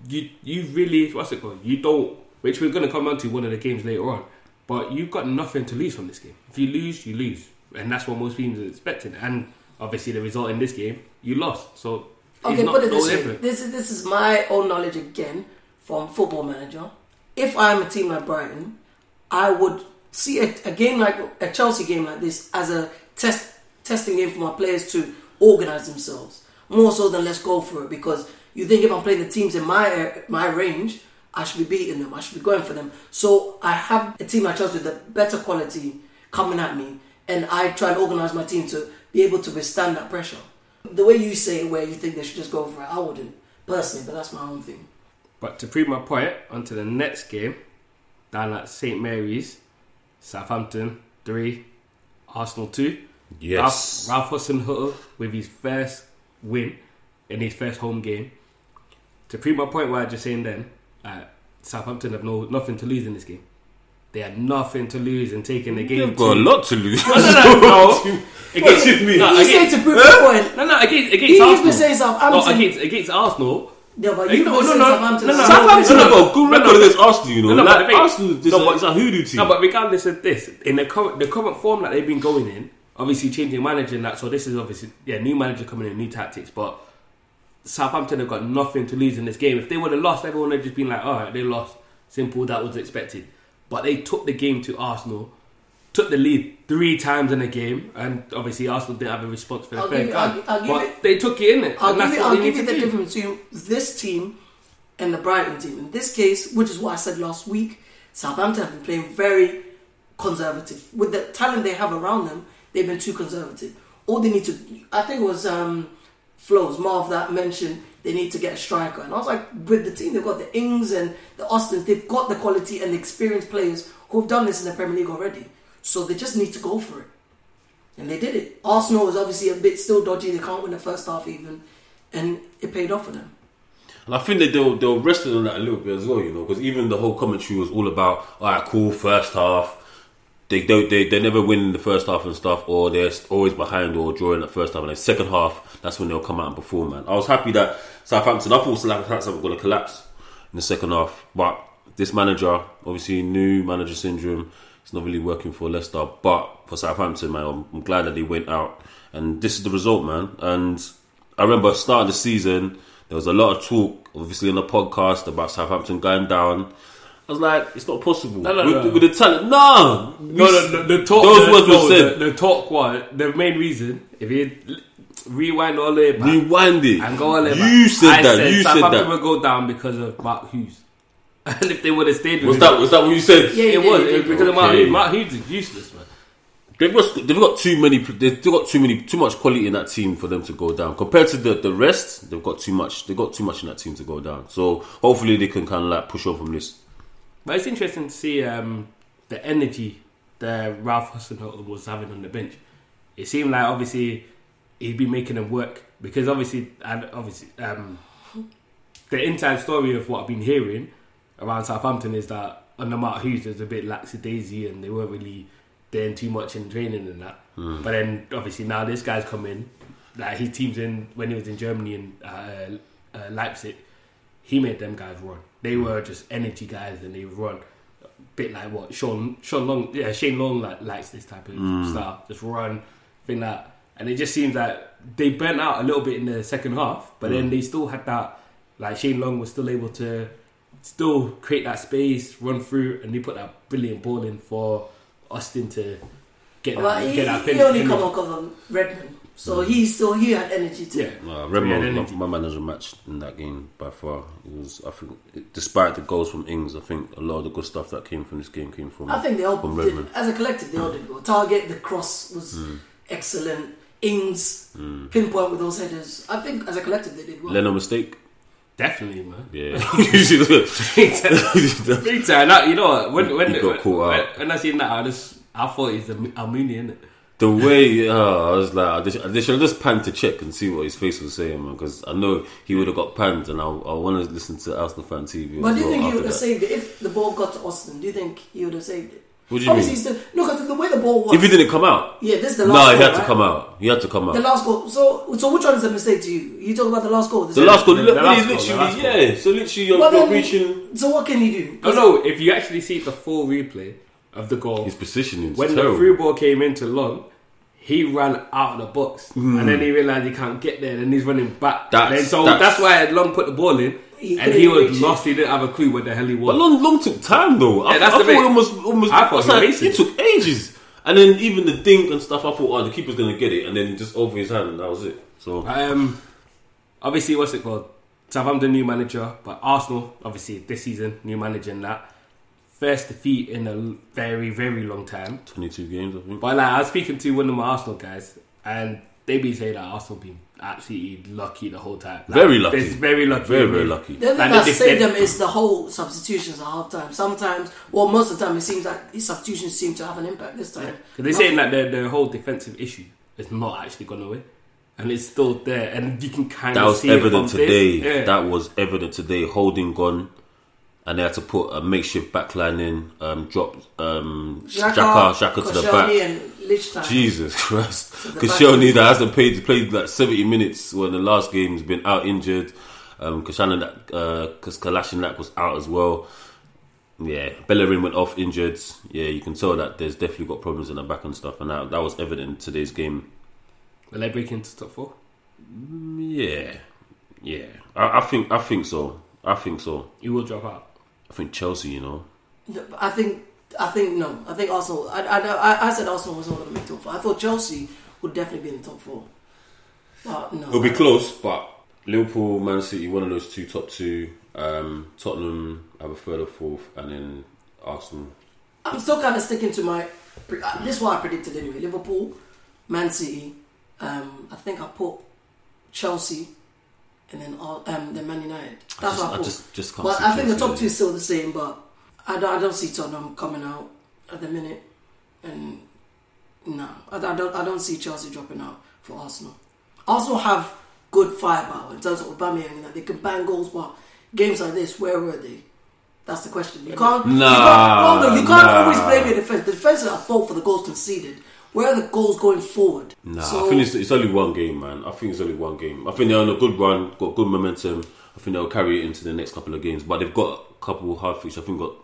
Speaker 1: You you really what's it called? You don't, which we're going to come on to one of the games later on. But you've got nothing to lose from this game. If you lose, you lose, and that's what most teams are expecting. And obviously, the result in this game, you lost. So it's
Speaker 3: Okay,
Speaker 1: not
Speaker 3: put it
Speaker 1: no
Speaker 3: this way. This is this is my own knowledge again from Football Manager. If I'm a team like Brighton, I would see a, a game like a Chelsea game like this as a test testing game for my players to organize themselves more so than let's go for it. Because you think if I'm playing the teams in my my range, I should be beating them. I should be going for them. So I have a team like Chelsea with a better quality coming at me, and I try and organize my team to be able to withstand that pressure. The way you say it, where you think they should just go for it, I wouldn't personally, but that's my own thing.
Speaker 1: But to prove my point, onto the next game, down at St Mary's, Southampton three, Arsenal two.
Speaker 2: Yes.
Speaker 1: Ralph, Ralph Hasenhuttl with his first win in his first home game. To prove my point, what I was just saying then, uh, Southampton have no nothing to lose in this game. They had nothing to lose in taking the game.
Speaker 2: You've got a lot to lose.
Speaker 1: No, no, no, no.
Speaker 2: What do you mean?
Speaker 1: No,
Speaker 3: He's saying
Speaker 1: against,
Speaker 3: to prove the point.
Speaker 1: no, no, against, against
Speaker 3: He's
Speaker 1: Arsenal.
Speaker 3: been saying Southampton.
Speaker 1: No, against, against Arsenal.
Speaker 3: Yeah, but
Speaker 1: No,
Speaker 3: you've
Speaker 1: no,
Speaker 3: been
Speaker 1: no,
Speaker 3: saying
Speaker 1: no,
Speaker 3: Southampton.
Speaker 1: no, no,
Speaker 2: Southampton have got a good record against Arsenal, you know.
Speaker 1: No, no,
Speaker 2: like,
Speaker 1: but
Speaker 2: Arsenal, it's,
Speaker 1: no,
Speaker 2: a, it's a hoodoo team.
Speaker 1: No, but regardless of this, in the current the current form that they've been going in, obviously changing manager and that. So this is obviously yeah, new manager coming in, new tactics. But Southampton have got nothing to lose in this game. If they would have lost, everyone would have just been like, all right, they lost. Simple, that was expected. But they took the game to Arsenal, took the lead three times in the game, and obviously Arsenal didn't have a response for the
Speaker 3: I'll. I'll- I'll
Speaker 1: but
Speaker 3: it-
Speaker 1: they took it in it.
Speaker 3: I'll give
Speaker 1: what
Speaker 3: I'll give you the
Speaker 1: do.
Speaker 3: difference between this team and the Brighton team. In this case, which is what I said last week, Southampton have been playing very conservative. With the talent they have around them, they've been too conservative. All they need to, I think it was um, Flows, Marv that mentioned they need to get a striker. And I was like, with the team, they've got the Ings and the Austins, they've got the quality and the experienced players who have done this in the Premier League already. So they just need to go for it. And they did it. Arsenal was obviously a bit still dodgy. They can't win the first half even. And it paid off for them.
Speaker 2: And I think that they were, they were resting on that a little bit as well, you know, because even the whole commentary was all about, all right, cool, first half. They don't, they, they never win in the first half and stuff, or they're always behind or drawing the first half. And then second half, that's when they'll come out and perform, man. I was happy that Southampton, I thought Southampton were going to collapse in the second half, but this manager, obviously new manager syndrome, it's not really working for Leicester. But for Southampton, man, I'm, I'm glad that they went out, and this is the result, man. And I remember starting the season, there was a lot of talk, obviously on the podcast about Southampton going down. I was like, it's not possible
Speaker 1: No, no,
Speaker 2: with,
Speaker 1: no.
Speaker 2: with the talent. No,
Speaker 1: No, no, the, the talk.
Speaker 2: Those
Speaker 1: the,
Speaker 2: words were said.
Speaker 1: The, the talk was the main reason. If you rewind all the way back
Speaker 2: Rewind it.
Speaker 1: and go all the way back,
Speaker 2: You said
Speaker 1: I
Speaker 2: that.
Speaker 1: Said
Speaker 2: you said
Speaker 1: Southampton
Speaker 2: that.
Speaker 1: would go down because of Mark Hughes. And if they would have stayed with
Speaker 2: Was
Speaker 1: him,
Speaker 2: that was that what you said?
Speaker 3: Yeah,
Speaker 1: it
Speaker 3: you
Speaker 1: was
Speaker 3: did, you
Speaker 1: it was
Speaker 3: did.
Speaker 1: because of Mark
Speaker 2: Okay.
Speaker 1: Hughes. Mark Hughes is useless, man.
Speaker 2: They've got they've got too many they've got too many too much quality in that team for them to go down compared to the, the rest. They've got too much. They've got too much in that team to go down. So hopefully they can kind of like push on from this.
Speaker 1: But it's interesting to see um, the energy that Ralph Hasenhuttl was having on the bench. It seemed like obviously he'd be making them work because obviously and obviously um, the inside story of what I've been hearing around Southampton is that under Mark Hughes was a bit lackadaisy and they weren't really doing too much in training and that. But then obviously now this guy's come in, like his team's in when he was in Germany and uh, uh, Leipzig. he made them guys run. They were just energy guys, and they run. A bit like what Sean Sean Long, yeah, Shane Long like, likes this type of mm. style. Just run, thing that, and it just seems that they burnt out a little bit in the second half, but then mm. they still had that. Like Shane Long was still able to still create that space, run through, and they put that brilliant ball in for Austin to get that,
Speaker 3: But he,
Speaker 1: get that
Speaker 3: he only come on because of Redmond, so he still he had energy too.
Speaker 1: Yeah. Yeah,
Speaker 2: Redmond, my, my man has a match in that game by far. It was, I think, despite the goals from Ings, I think a lot of the good stuff that came from this game came from.
Speaker 3: I think they all
Speaker 2: from
Speaker 3: did,
Speaker 2: Redmond.
Speaker 3: as a collective they all did well. Targett, the cross was
Speaker 2: Hmm.
Speaker 3: excellent. Ings pinpoint with those headers. I think as a collective they did well.
Speaker 2: Leno mistake.
Speaker 1: Definitely, man.
Speaker 2: Yeah,
Speaker 1: Big time. Now, you know what? When when,
Speaker 2: He got caught
Speaker 1: when,
Speaker 2: out.
Speaker 1: when I seen that, I just I thought he's Almunian. innit?
Speaker 2: The way uh, I was like, they should have just panned to check and see what his face was saying, man. Because I know he would have got panned, and I, I want to listen to Arsenal fan TV.
Speaker 3: But
Speaker 2: as
Speaker 3: do you
Speaker 2: well
Speaker 3: think he would have
Speaker 2: that.
Speaker 3: saved it if the ball got to Austin? Do you think he would have saved it?
Speaker 2: What do you
Speaker 3: Obviously,
Speaker 2: mean?
Speaker 3: he's still, no, because the way the ball was.
Speaker 2: If he didn't come out,
Speaker 3: yeah, this is the last.
Speaker 2: no,
Speaker 3: last.
Speaker 2: he
Speaker 3: goal,
Speaker 2: had to come out. He had to come out.
Speaker 3: The last goal. So, so which one is a mistake to you? You talk about the last goal. This
Speaker 2: The last goal,
Speaker 1: the
Speaker 2: look,
Speaker 1: last
Speaker 2: really,
Speaker 1: goal, the
Speaker 2: literally,
Speaker 1: last goal.
Speaker 2: yeah. So literally, you're,
Speaker 3: Well,
Speaker 2: you're
Speaker 3: then-
Speaker 2: reaching.
Speaker 3: So what can he do?
Speaker 1: Oh no! If you actually see the full replay of the goal,
Speaker 2: His positioning is
Speaker 1: when
Speaker 2: terrible.
Speaker 1: the through ball came into Long, he ran out of the box,
Speaker 2: Hmm.
Speaker 1: and then he realized he can't get there, and he's running back.
Speaker 2: That's-
Speaker 1: then, so
Speaker 2: that's-
Speaker 1: that's, why Long put the ball in,
Speaker 3: He
Speaker 1: and he was
Speaker 3: reach it.
Speaker 1: lost. He didn't have a clue where the hell he was.
Speaker 2: But long, long took time though. I,
Speaker 1: Yeah, that's
Speaker 2: I
Speaker 1: the
Speaker 2: thought it almost, almost.
Speaker 1: I thought
Speaker 2: was
Speaker 1: he
Speaker 2: like, it took ages. And then even the dink and stuff, I thought, oh, the keeper's gonna get it, and then just over his hand, and that was it. So
Speaker 1: Um, obviously, what's it called? Southampton new manager, but Arsenal obviously this season new manager and that first defeat in a very very long time.
Speaker 2: 22 games, I think.
Speaker 1: But like I was speaking to one of my Arsenal guys, and they be saying that Arsenal been absolutely lucky the whole time. Like,
Speaker 2: Very lucky.
Speaker 1: It's very lucky.
Speaker 2: Very, very lucky.
Speaker 3: The other thing
Speaker 1: Like,
Speaker 3: that saved them is the whole substitutions at half time. Sometimes, well, most of the time, it seems like these substitutions seem to have an impact this time.
Speaker 1: Because they're saying that the, the whole defensive issue is not actually gone away, and it's still there, and you can kind
Speaker 2: That
Speaker 1: of
Speaker 2: was
Speaker 1: see
Speaker 2: evident
Speaker 1: it from
Speaker 2: today.
Speaker 1: This. Yeah.
Speaker 2: That was evident today. Holding gone, and they had to put a makeshift backline in. Um, drop um, Xhaka, Xhaka to the back.
Speaker 3: and
Speaker 2: Jesus Christ.
Speaker 3: the
Speaker 2: Because
Speaker 3: back.
Speaker 2: Koscielny that hasn't played played like 70 minutes when the last game's been out injured. Um, Koscielny, uh, because Kolasinac was out as well. Yeah, Bellerin went off injured. Yeah, you can tell that there's definitely got problems in the back and stuff, and that, that was evident in today's game.
Speaker 1: Will they break into top four?
Speaker 2: Yeah, yeah, I, I think I think so. I think so.
Speaker 1: You will drop out.
Speaker 2: I think Chelsea, you know,
Speaker 3: I think, I think no. I think Arsenal. I, I, I, said Arsenal was not going to make top four. I thought Chelsea would definitely be in the top four. But no,
Speaker 2: it'll be close, but Liverpool, Man City, one of those two top two. Um, Tottenham have a third or fourth, and then Arsenal.
Speaker 3: I'm still kind of sticking to my. uh, This is what I predicted anyway. Liverpool, Man City. Um, I think I put Chelsea, and then all, um, then Man United. That's
Speaker 2: I just,
Speaker 3: what I
Speaker 2: just, just can't.
Speaker 3: But I think the top two is still the same, but I don't, I don't see Tottenham coming out at the minute, and no, I, I don't I don't see Chelsea dropping out for Arsenal. Arsenal have good firepower in terms of Aubameyang and that they can bang goals, but games like this, where were they? That's the question. You can't. you can't, well, no, you can't
Speaker 2: nah.
Speaker 3: always blame your defense. The defense is at fault for the goals conceded. Where are the goals going forward?
Speaker 2: Nah,
Speaker 3: So-
Speaker 2: I think it's, it's only one game, man. I think it's only one game. I think they're on a good run, got good momentum. I think they'll carry it into the next couple of games. But they've got a couple hard fixtures. I think got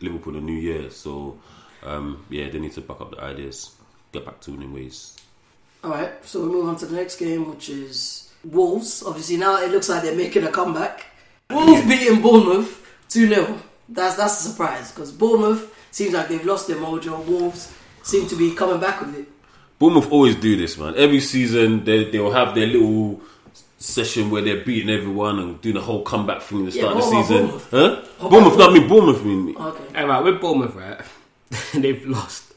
Speaker 2: Liverpool the New Year, so um, yeah, they need to back up the ideas, get back to winning ways.
Speaker 3: All right, so we move on to the next game, which is Wolves. Obviously, now it looks like they're making a comeback. Wolves beating Bournemouth 2 0. That's, that's a surprise because Bournemouth seems like they've lost their mojo. Wolves seem to be coming back with it.
Speaker 2: Bournemouth always do this, man. Every season they they'll have their little session where they're beating everyone and doing the whole comeback thing at the
Speaker 3: Yeah,
Speaker 2: start of the season.
Speaker 3: Bournemouth?
Speaker 2: Huh?
Speaker 3: What about
Speaker 2: Bournemouth, no, I mean Bournemouth. I mean,
Speaker 3: Okay.
Speaker 1: Hey, right, with Bournemouth, right? they've lost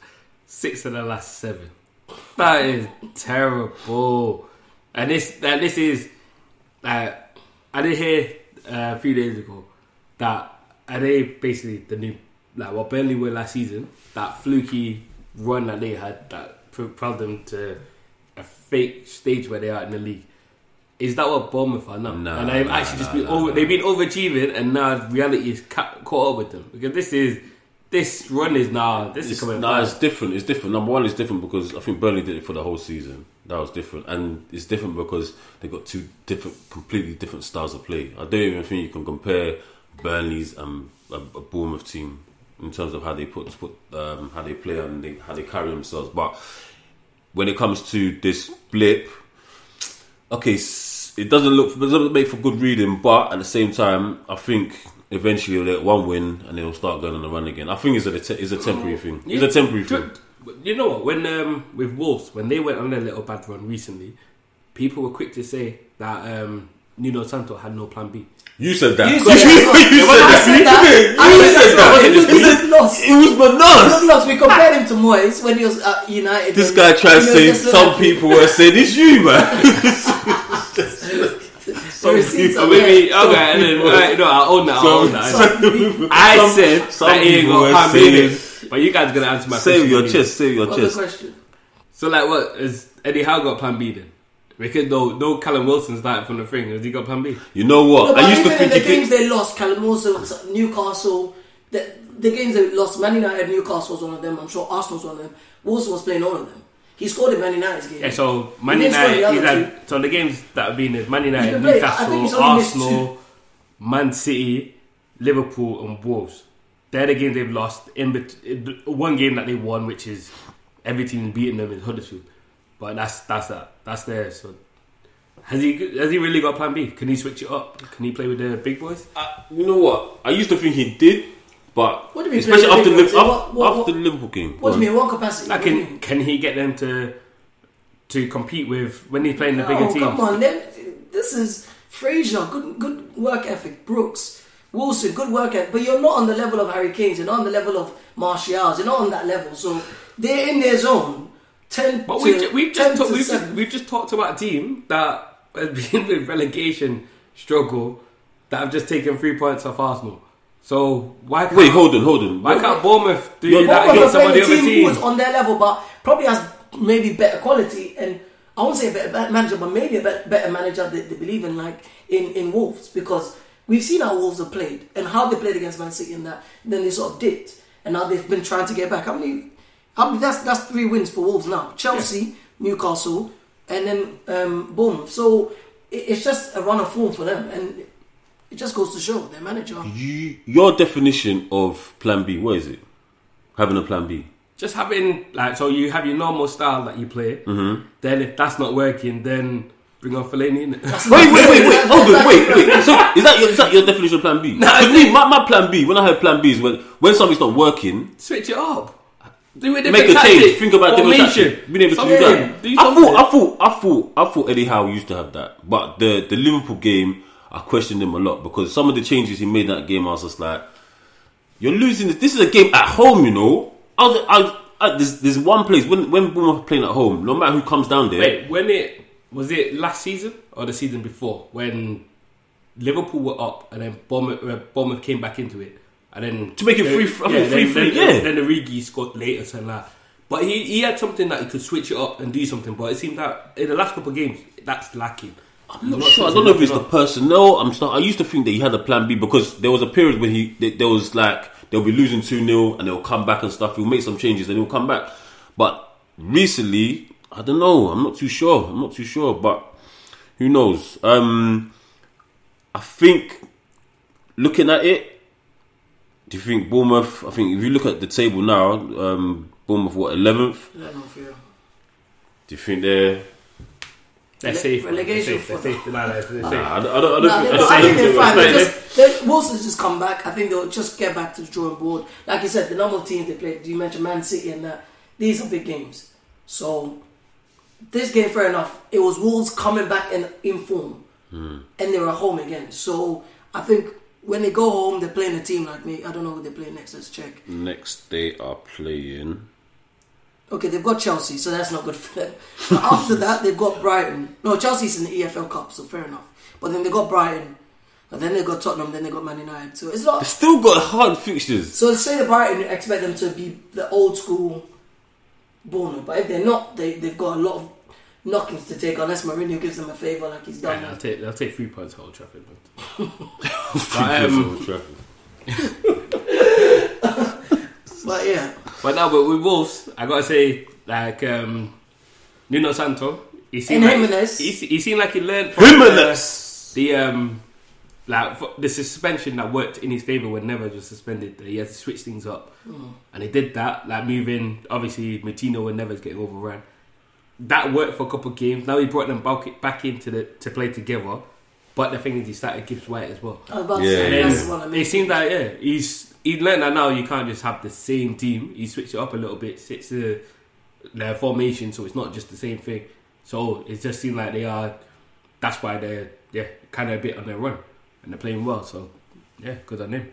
Speaker 1: six of the last seven. That is terrible. And this, that this is, uh, I did hear uh, a few days ago that are they basically the new, like what Burnley were last season, that fluky run that they had that propelled them to a fake stage where they are in the league. Is that what Bournemouth are now?
Speaker 2: Nah,
Speaker 1: and they've
Speaker 2: nah,
Speaker 1: actually just been over. They've been overachieving, and now reality is ca- caught up with them because this is this run is now. This is
Speaker 2: It's,
Speaker 1: coming.
Speaker 2: nah,
Speaker 1: back.
Speaker 2: it's different. It's different. Number one, it's different because I think Burnley did it for the whole season. That was different, and it's different because they got two different, completely different styles of play. I don't even think you can compare Burnley's and a, a Bournemouth team in terms of how they put, put um, how they play and they, how they carry themselves. But when it comes to this blip, okay, it doesn't look it doesn't make for good reading, but at the same time, I think eventually they'll get one win and they'll start going on the run again. I think it's a te- it's a temporary thing. It's a temporary thing.
Speaker 1: You know what? When um, with Wolves, when they went on their little bad run recently, people were quick to say that um, Nuno Santo had no plan B.
Speaker 2: You said that.
Speaker 3: You said that.
Speaker 2: you said
Speaker 3: I
Speaker 2: that.
Speaker 3: said that.
Speaker 2: You
Speaker 3: said
Speaker 2: said
Speaker 3: that.
Speaker 2: that.
Speaker 3: It was- it was lost.
Speaker 2: It was bananas.
Speaker 3: we compared him to Moyes when he was at United.
Speaker 2: This guy tried to say some people were saying it's you, man.
Speaker 3: the receipts
Speaker 1: So maybe okay, and then right, no, I own that. I own that.
Speaker 3: Some
Speaker 1: I
Speaker 2: some-
Speaker 1: said
Speaker 2: some
Speaker 1: that he ain't
Speaker 2: people were
Speaker 1: got plan B.
Speaker 2: saying-
Speaker 1: then. But you guys gonna answer my question.
Speaker 2: Save
Speaker 1: your
Speaker 2: chest. Save your
Speaker 3: What's the
Speaker 2: chest.
Speaker 3: question?
Speaker 1: So like, what is Eddie Howe got plan B then? Because no, no Callum Wilson started from the thing. Has he got plan B?
Speaker 2: You know what?
Speaker 3: but
Speaker 2: I used to think
Speaker 3: the games
Speaker 2: could.
Speaker 3: they lost, Callum Wilson, Newcastle, the, the games they lost, Man United, Newcastle was one of them. I'm sure Arsenal was one of them. Wilson was playing all of them. He scored in Man United's game.
Speaker 1: Yeah, so Man
Speaker 3: He the
Speaker 1: United, he's had, so the games that have been is Man United,
Speaker 3: can play- I think
Speaker 1: Newcastle,
Speaker 3: he's only missed
Speaker 1: Arsenal, Man City, Liverpool, and Wolves. They're the games they've lost. In bet- one game that they won, which is every team beating them is Huddersfield. But that's that's that. That's there. So has he has he really got Plan B? Can he switch it up? Can he play with the big boys?
Speaker 2: I- You know what? I used to think he did, but
Speaker 3: What do you mean
Speaker 2: especially after
Speaker 3: the
Speaker 2: the after,
Speaker 3: What- what-
Speaker 2: after
Speaker 3: what-
Speaker 2: the Liverpool game.
Speaker 3: What do you mean? One capacity?
Speaker 1: Like
Speaker 3: What do
Speaker 1: can
Speaker 3: mean?
Speaker 1: can he get them to to compete with when he's playing the bigger
Speaker 3: Oh,
Speaker 1: teams?
Speaker 3: come on. Then, this is Fraser, good good work ethic. Brooks, Wilson, good work ethic. But you're not on the level of Harry Kane. You're not on the level of Martial's. You're not on that level. So they're in their zone. Ten
Speaker 1: But
Speaker 3: to,
Speaker 1: we ju- we
Speaker 3: 10
Speaker 1: just talk,
Speaker 3: to
Speaker 1: we've, just, we've just talked about a team that has been with relegation struggle that have just taken three points off Arsenal. So why can't,
Speaker 2: Wait, hold on, hold on.
Speaker 1: why can't Bournemouth do
Speaker 2: You're-
Speaker 1: that
Speaker 3: Bournemouth
Speaker 1: against
Speaker 3: are
Speaker 1: some of the
Speaker 3: a
Speaker 1: other
Speaker 3: team who is
Speaker 1: teams?
Speaker 3: on their level, but probably has maybe better quality and I won't say a better, better manager, but maybe a better, better manager that they believe in, like in, in Wolves, because we've seen how Wolves have played and how they played against Man City, and that then they sort of dipped, and now they've been trying to get back. How many? How many that's that's three wins for Wolves now: Chelsea, Newcastle, and then um, Bournemouth. So it, it's just a run of form for them, and it just goes to show their manager.
Speaker 2: You, your definition of Plan B, what is it? Having a Plan B.
Speaker 1: Just having like so you have your normal style that you play.
Speaker 2: Mm-hmm.
Speaker 1: Then if that's not working, then bring on Fellaini. innit?
Speaker 2: Wait, wait, wait, wait, hold on, wait, wait. So is that your, is that your definition of Plan B? Because me, my, my Plan B, when I heard Plan B is when when something's not working,
Speaker 1: Switch it up. Do a
Speaker 2: make a change.
Speaker 1: tactic.
Speaker 2: Think about different
Speaker 1: Formation.
Speaker 2: tactics. Being able to do that.
Speaker 1: Do
Speaker 2: I thought, I thought, I thought, I thought Eddie Howe used to have that, but the the Liverpool game, I questioned him a lot because some of the changes he made that game, I was just like, "You're losing this. This is a game at home, you know." I was, I, I there's, there's one place when when Bournemouth are playing at home, no matter who comes down there.
Speaker 1: Wait, when it was it last season or the season before when Liverpool were up and then Bournemouth, Bournemouth came back into it and then
Speaker 2: To make it free- I think free-
Speaker 1: then,
Speaker 2: free,
Speaker 1: then,
Speaker 2: yeah.
Speaker 1: Then the Rigi scored later and that. But he, he had something that he could switch it up and do something. But it seemed that in the last couple of games that's lacking.
Speaker 2: I'm not sure. I don't know if it's the personnel. I'm start, I used to think that he had a plan B because there was a period when he there there was like they'll be losing two 0 and they'll come back and stuff. He'll make some changes and he'll come back. But recently, I don't know. I'm not too sure. I'm not too sure. But who knows? Um, I think looking at it, do you think Bournemouth? I think if you look at the table now, um, Bournemouth what 11th? Eleventh. Do you think they're
Speaker 1: They're safe.
Speaker 3: relegation
Speaker 1: They're safe. They're safe. No, no, they're
Speaker 2: Nah,
Speaker 1: safe.
Speaker 2: I don't, I don't, I don't
Speaker 3: No,
Speaker 2: think.
Speaker 3: they,
Speaker 2: I don't
Speaker 3: I think
Speaker 2: think
Speaker 3: they're fine.
Speaker 1: Like,
Speaker 3: They just, they, Wilson's just come back. I think they'll just get back to the drawing board. Like you said, the normal teams they played. Do you mentioned Man City and that. These are big games. So this game, fair enough. It was Wolves coming back in in form, and they were home again. So I think when they go home, they're playing a team like me. I don't know who they play next. Let's check.
Speaker 2: Next they are playing.
Speaker 3: Okay, they've got Chelsea, so that's not good for them. But after that, they've got Brighton. No, Chelsea's in the EFL Cup, so fair enough. But then they got Brighton, and then they got Tottenham, then they got Man United. So it's not.
Speaker 2: They still got hard fixtures.
Speaker 3: So say the Brighton, expect them to be the old school Bournemouth, but if they're not, they they've got a lot of knockings to take. Unless Mourinho gives them a favour, like he's done.
Speaker 1: Yeah, I'll take I'll take three points to Old Trafford.
Speaker 3: But yeah,
Speaker 1: But now, but with Wolves, I gotta say, like um, Nuno Santo, he
Speaker 3: And
Speaker 1: seemed like,
Speaker 3: Jimenez.
Speaker 1: he, he seemed like he learned from the,
Speaker 2: Jimenez.
Speaker 1: the um like the suspension that worked in his favor when Neves was suspended. He had to switch things up, and he did that. Like moving, obviously Moutinho and Neves getting overrun. That worked for a couple of games. Now he brought them back back into the to play together. But the thing is, he started Gibbs White as well.
Speaker 3: I was
Speaker 2: Yeah, yeah.
Speaker 3: that's what I mean.
Speaker 1: It seems like yeah, he's he learned that now. You can't just have the same team. He switched it up a little bit, switched the their formation, so it's not just the same thing. So it just seemed like they are. That's why they're yeah kind of a bit on their run and they're playing well. So yeah, good on him.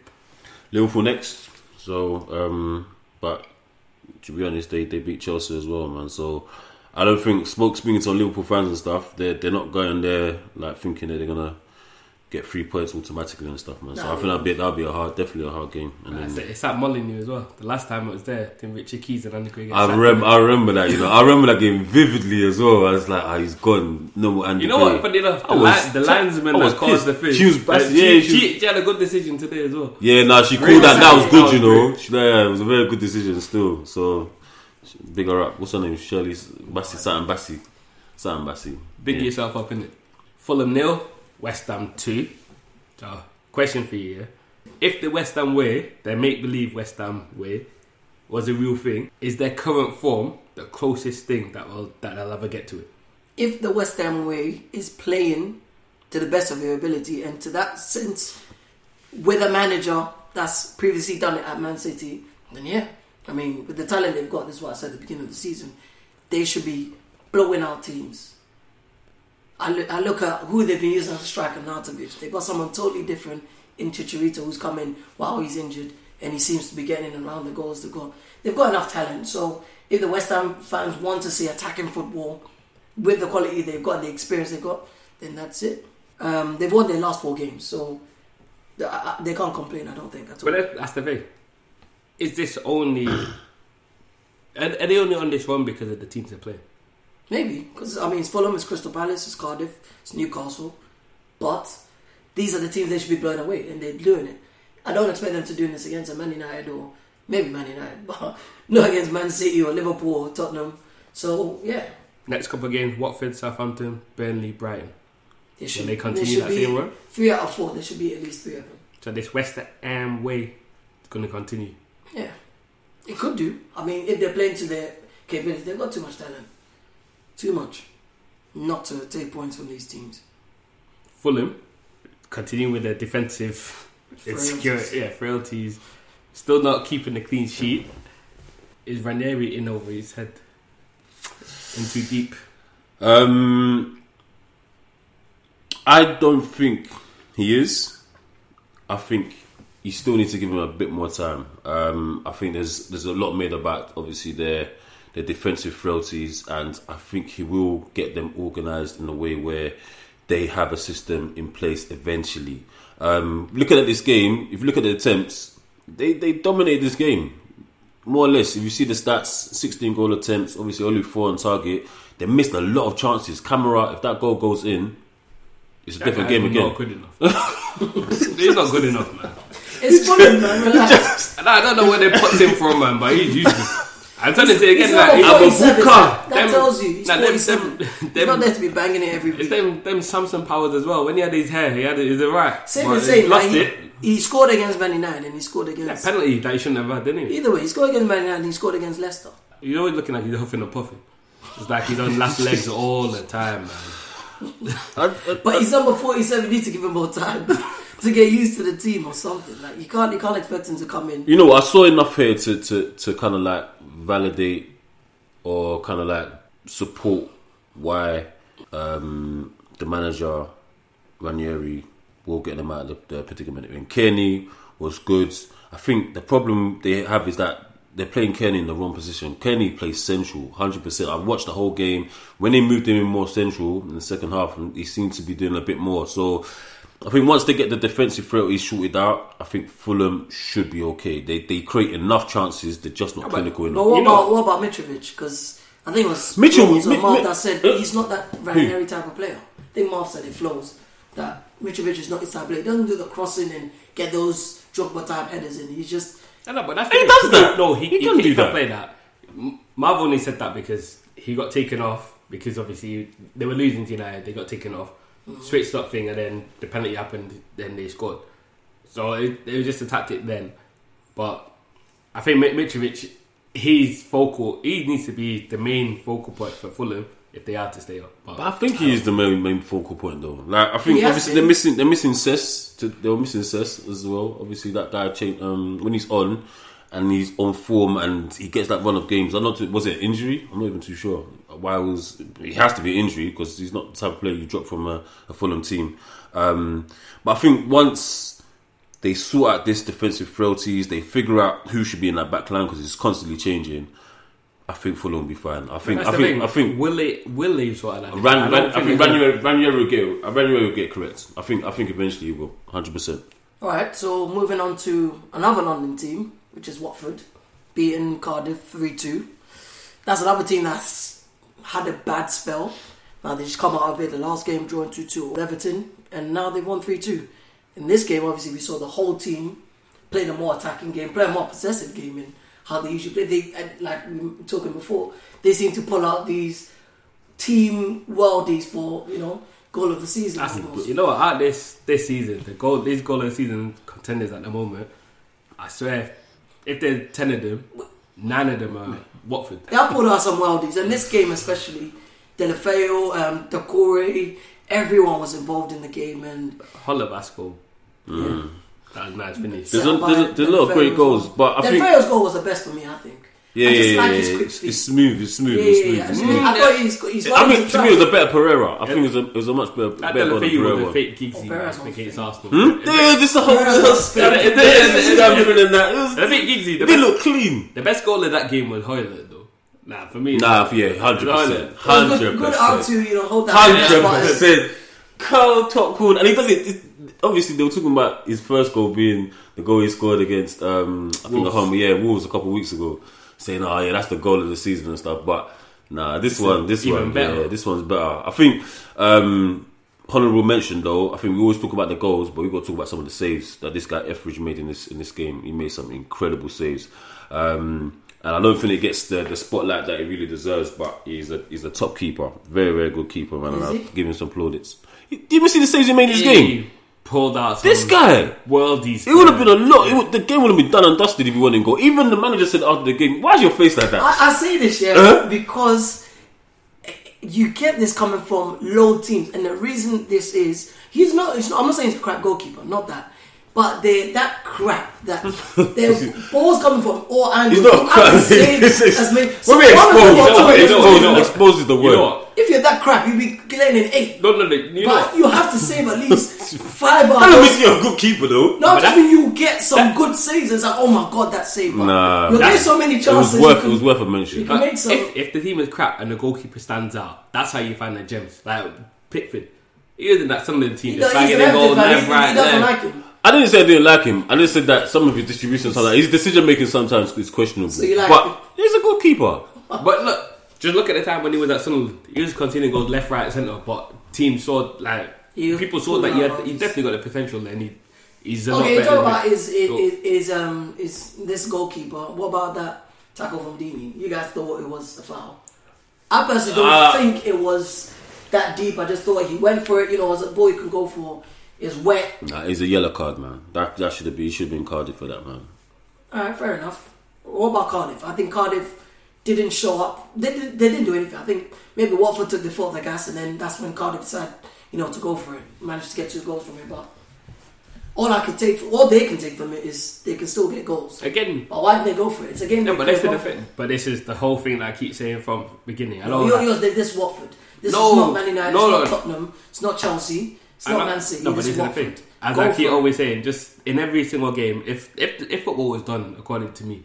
Speaker 2: Liverpool next. So, um, but to be honest, they, they beat Chelsea as well, man. So I don't think smoke speaking to Liverpool fans and stuff. They're they're not going there like thinking that they're gonna get three points automatically and stuff, man. So
Speaker 3: No.
Speaker 2: I think that'll be that'll be a hard, definitely a hard game. And
Speaker 1: It's,
Speaker 2: then
Speaker 1: it's at Molyneux as well. The last time I was there, then Richard Keys and Andy get
Speaker 2: I remember I remember that you know I remember that game vividly as well. I was like, ah, he's gone. No more Andy.
Speaker 1: You know what? Funny enough, the, li- the linesman
Speaker 2: was
Speaker 1: that caused the
Speaker 2: pissed.
Speaker 1: thing.
Speaker 2: She was
Speaker 1: uh,
Speaker 2: bas-
Speaker 1: she,
Speaker 2: yeah, she
Speaker 1: she, she had a good decision today as well.
Speaker 2: Yeah, no, she
Speaker 1: Great
Speaker 2: called that. That was good, you know. She- Yeah, it was a very good decision still. So, big her up. What's her name? Shirley Bassi, Satin Bassi. Satin Bassi.
Speaker 1: Big
Speaker 2: Yeah.
Speaker 1: yourself up in it. Fulham nil, West Ham two. So, question for you: yeah? If the West Ham way, their make believe West Ham way, was a real thing, is their current form the closest thing that will that they'll ever get to it?
Speaker 3: if the West Ham way is playing to the best of your ability, and to that sense, with a manager that's previously done it at Man City, then yeah, I mean, with the talent they've got, this is what I said at the beginning of the season, they should be blowing out teams. I look, I look at who they've been using as a striker, Arnautovic. They've got someone totally different in Chicharito who's come in while he's injured, and he seems to be getting in around the goals to go. They've got enough talent, so if the West Ham fans want to see attacking football, with the quality they've got, the experience they've got, then that's it. Um, they've won their last four games, so they, I- they can't complain. I don't think at all.
Speaker 1: But that's the thing. Is this only? are, are they only on this run because of the teams they play?
Speaker 3: Maybe because I mean, it's Fulham, it's Crystal Palace, it's Cardiff, it's Newcastle, but these are the teams they should be blowing away, and they're doing it. I don't expect them to do this against a Man United or maybe Man United, but not against Man City or Liverpool or Tottenham. So yeah,
Speaker 1: Next couple of games: Watford, Southampton, Burnley, Brighton.
Speaker 3: they
Speaker 1: Will
Speaker 3: should.
Speaker 1: they continue
Speaker 3: should
Speaker 1: that
Speaker 3: be
Speaker 1: same run?
Speaker 3: three out of four. There should be at least three of them.
Speaker 1: So this West Ham way is going to continue.
Speaker 3: Yeah, it could do. I mean, if they're playing to their capability, they've got too much talent. Too much. Not to take points from these teams.
Speaker 1: Fulham continuing with their defensive insecure,
Speaker 3: Frailties.
Speaker 1: yeah, frailties, still not keeping the clean sheet. Is Ranieri in over his head? In too deep.
Speaker 2: Um, I don't think he is. I think you still need to give him a bit more time. Um, I think there's there's a lot made about obviously their their defensive frailties, and I think he will get them organised in a way where they have a system in place eventually. Um, looking at this game, if you look at the attempts, they they dominate this game more or less, if you see the stats, 16 goal attempts, obviously only four on target. They missed a lot of chances. Kamara, if that goal goes in, it's a different game again.
Speaker 1: Not good enough. he's not good enough, man.
Speaker 3: It's Fulham, man. Relax.
Speaker 1: And I don't know where they put him from, man, but he's useless. I'm telling you
Speaker 3: He's
Speaker 1: again,
Speaker 3: not
Speaker 1: like,
Speaker 3: a
Speaker 1: he's-
Speaker 3: 47.
Speaker 1: Abuka.
Speaker 3: That
Speaker 1: Them-
Speaker 3: tells you. He's
Speaker 1: nah, them-
Speaker 3: 47.
Speaker 1: them-
Speaker 3: He's not there to be banging it every
Speaker 1: It's
Speaker 3: week.
Speaker 1: them, them Samson powers as well. When he had his hair, he had it, is it right?
Speaker 3: Same as
Speaker 1: he
Speaker 3: saying,
Speaker 1: lost
Speaker 3: like, he,
Speaker 1: it.
Speaker 3: he scored against Man United and he scored
Speaker 1: That
Speaker 3: against.
Speaker 1: penalty that he shouldn't have had, didn't he?
Speaker 3: Either way, he scored against Man United and he scored against Leicester.
Speaker 1: He's always looking like he's huffing and puffing. It's like he's on last legs all the time, man.
Speaker 2: I- I-
Speaker 3: But he's number 47. You need to give him more time to get used to the team or something. Like you can't, you can't expect him to come in.
Speaker 2: you know, I saw enough here to, to, to kind of like validate or kind of like support why um, the manager Ranieri will get them out of the, the predicament. And Cairney was good. I think the problem they have is that they're playing Cairney in the wrong position. Cairney plays central, hundred percent. I've watched the whole game. When they moved him in more central in the second half, he seemed to be doing a bit more. So I think once they get the defensive frailties sorted out, I think Fulham should be okay. They they create enough chances. They're just not
Speaker 1: but-
Speaker 2: clinical
Speaker 3: But
Speaker 2: enough.
Speaker 3: what
Speaker 1: You know-
Speaker 3: what about Mitrovic? Because I think it was
Speaker 2: Mitchell-
Speaker 3: Flows or
Speaker 2: Mi-
Speaker 3: Mark
Speaker 2: Mi-
Speaker 3: that said
Speaker 2: uh,
Speaker 3: he's not that Ranieri type of player. I think Mark said it flows that Mitrovic is not his type of player. He doesn't do the crossing and get those Drogba type headers in. He's just
Speaker 1: I know, but that's
Speaker 2: He does that.
Speaker 1: No, he,
Speaker 2: He
Speaker 1: he,
Speaker 2: can
Speaker 1: he
Speaker 2: do
Speaker 1: can
Speaker 2: that.
Speaker 1: play that. Marv only said that because he got taken off because obviously they were losing to United, they got taken off, switched up thing, and then the penalty happened, then they scored. So it, it was just a tactic then. But I think Mi- Mitrovic, he's focal. He needs to be the main focal point for Fulham if they are to stay up. But,
Speaker 2: But I think he is the main main focal point though. Like I think obviously they're missing they're missing Cess. They were missing Cess as well. Obviously that guy changed um, when he's on and he's on form and he gets that run of games. I'm not too, was it injury? I'm not even too sure. Why it was he has to be injury because he's not the type of player you drop from a, a Fulham team. Um, but I think once they sort out this defensive frailties, they figure out who should be in that back line because it's constantly changing. I think Fulham will be fine. I think
Speaker 1: that's
Speaker 2: I think
Speaker 1: thing.
Speaker 2: I think
Speaker 1: will they will they sort of like
Speaker 2: Ran,
Speaker 1: I
Speaker 2: Ran,
Speaker 1: don't
Speaker 2: I think
Speaker 1: they're
Speaker 2: Ranieri, Ranieri will get Ranieri will get correct. I think I think eventually he will, hundred percent.
Speaker 3: All right, so moving on to another London team, which is Watford, beating Cardiff 3 2. That's another team that's had a bad spell. Now they just come out of it. The last game drawing 2 2 Everton, and now they've won 3 2. In this game, obviously, we saw the whole team playing a more attacking game, play a more possessive game in how they usually play. They, like we were talking before, they seem to pull out these team worldies for, you know, goal of the season.
Speaker 1: You know what? Out this this season, the goal these goal of the season contenders at the moment, I swear, if there's ten of them, nine of them are Watford.
Speaker 3: They have pulled out some wildies, and this game especially, Deulofeu, um, Doucouré, everyone was involved in the game, and
Speaker 1: Holla Vasco. That was nice finish.
Speaker 2: There's a, there's a, there's a lot of great goals, but I think
Speaker 3: Deulofeu's goal was the best for me, I think.
Speaker 2: Yeah,
Speaker 3: I
Speaker 2: yeah,
Speaker 3: just
Speaker 2: yeah,
Speaker 3: like
Speaker 2: yeah,
Speaker 3: his quick
Speaker 2: It's,
Speaker 3: feet.
Speaker 2: it's smooth, it's smooth,
Speaker 3: Yeah,
Speaker 2: it's smooth.
Speaker 3: yeah.
Speaker 2: it's
Speaker 3: I,
Speaker 2: smooth.
Speaker 3: mean, I thought he's, he's
Speaker 2: I
Speaker 3: running
Speaker 2: think
Speaker 3: to
Speaker 2: to me it was a better Pereyra. I think it was a, it was a much better,
Speaker 1: That
Speaker 2: better goal than
Speaker 1: Deulofeu with the
Speaker 2: Pereyra.
Speaker 1: fake gigsy
Speaker 3: Oh, Perez
Speaker 1: match against
Speaker 3: fake.
Speaker 1: Arsenal.
Speaker 2: Hmm? Yeah, this a whole
Speaker 3: Perez
Speaker 1: Yeah, it- it-
Speaker 2: This is different than that. It was-
Speaker 1: The fake gigsy.
Speaker 2: It
Speaker 1: The
Speaker 2: didn't
Speaker 1: best,
Speaker 2: look clean.
Speaker 1: the best goal of that game was Hoyland though. Nah, for me.
Speaker 2: Nah, yeah, hundred percent, hundred
Speaker 3: good, good out to, you know, hold that
Speaker 2: Hundred percent. Carl top corner, and he does it. it- Obviously, they were talking about his first goal being the goal he scored against, um, I think, the home, yeah, Wolves a couple of weeks ago, saying, "Oh, yeah, that's the goal of the season and stuff." But nah, this one, this
Speaker 1: even
Speaker 2: one,
Speaker 1: better.
Speaker 2: yeah, this one's better. I think. Um, Honorable mention though, I think we always talk about the goals, but we've got to talk about some of the saves that this guy Etheridge made in this in this game. He made some incredible saves, um, and I don't think it gets the, the spotlight that it really deserves. But he's a he's a top keeper, very very good keeper, man. And I'll give him some plaudits. You, you even see the saves he made in this game?
Speaker 1: He pulled out
Speaker 2: This guy,
Speaker 1: worldies.
Speaker 2: it would have been a lot. It would, the game would have been done and dusted if he wouldn't go. Even the manager said after the game, "Why's your face like that?"
Speaker 3: I, I say this, yeah,
Speaker 2: Uh-huh.
Speaker 3: because you get this coming from low teams, and the reason this is he's not. It's not I'm not saying he's a crap goalkeeper, not that. But they that crap that their balls coming from all angles.
Speaker 2: He's not
Speaker 3: you have
Speaker 2: crap.
Speaker 3: save
Speaker 2: This
Speaker 3: as many-
Speaker 2: When
Speaker 3: so
Speaker 2: we
Speaker 3: one of
Speaker 2: expose,
Speaker 3: the
Speaker 2: you know
Speaker 3: bottom
Speaker 2: what?
Speaker 3: is
Speaker 2: Expose,
Speaker 3: always
Speaker 2: no, expose is the
Speaker 1: You
Speaker 2: word.
Speaker 1: know?
Speaker 3: If you're that crap, you'd be getting an eight.
Speaker 1: No, no, no. You
Speaker 3: But
Speaker 1: what?
Speaker 3: you have to save at least five
Speaker 2: I don't
Speaker 3: hours.
Speaker 2: think you're a good keeper though.
Speaker 3: No,
Speaker 1: But
Speaker 3: just
Speaker 1: that-
Speaker 3: when you get some good saves, it's like, oh my god, that save. But
Speaker 2: Nah.
Speaker 3: you're getting so many chances.
Speaker 2: It was
Speaker 3: chances.
Speaker 2: worth.
Speaker 3: you
Speaker 2: It was worth a mention.
Speaker 3: you can-
Speaker 1: But
Speaker 3: made some-
Speaker 1: if, if the team is crap and the goalkeeper stands out, that's how you find the gems. Like Pickford. He isn't that some of the team
Speaker 3: He
Speaker 1: just
Speaker 3: does- he's
Speaker 1: banging
Speaker 3: an
Speaker 1: goal left,
Speaker 3: He-
Speaker 1: right,
Speaker 3: He doesn't
Speaker 1: left.
Speaker 3: Like him.
Speaker 2: I didn't say I didn't like him. I just said that some of his distribution sometimes his decision making sometimes is questionable.
Speaker 3: So you like
Speaker 2: but
Speaker 3: him?
Speaker 2: he's a good keeper.
Speaker 1: But look, just look at the time when he was at Sunderland. He was continuing goals left, right, centre. But team saw like
Speaker 3: He
Speaker 1: people saw that he, had, he definitely got the potential, and he he's a lot
Speaker 3: you
Speaker 1: better.
Speaker 3: talk
Speaker 1: than
Speaker 3: about
Speaker 1: me.
Speaker 3: is is,
Speaker 1: Go.
Speaker 3: is is um is this goalkeeper? What about that tackle from Deeney? You guys thought it was a foul. I personally don't
Speaker 2: Uh,
Speaker 3: think it was that deep. I just thought he went for it. You know, as a boy can go for. It's wet.
Speaker 2: Nah, he's a yellow card, man. That that should have been. He should have been carded for that, man.
Speaker 3: All right, fair enough. What about Cardiff? I think Cardiff didn't show up. They, did, they didn't do anything. I think maybe Watford took the foot of the gas, and then that's when Cardiff decided, you know, to go for it. Managed to get two goals from it, but all I can take, all they can take from it is they can still get goals.
Speaker 1: Again,
Speaker 3: But why didn't they go for it? It's a game.
Speaker 1: no, but
Speaker 3: could
Speaker 1: this is
Speaker 3: have
Speaker 1: the thing. But this is the whole thing that I keep saying from the beginning. I
Speaker 3: No,
Speaker 1: know.
Speaker 3: you're, you're, this Watford. This
Speaker 1: No,
Speaker 3: is not Man United.
Speaker 1: no,
Speaker 3: it's
Speaker 1: no.
Speaker 3: not Tottenham. It's not Chelsea. It's not Man City.
Speaker 1: No, but
Speaker 3: it's
Speaker 1: this is the thing. As
Speaker 3: Go
Speaker 1: I keep always saying, just in every single game, if if if football was done according to me,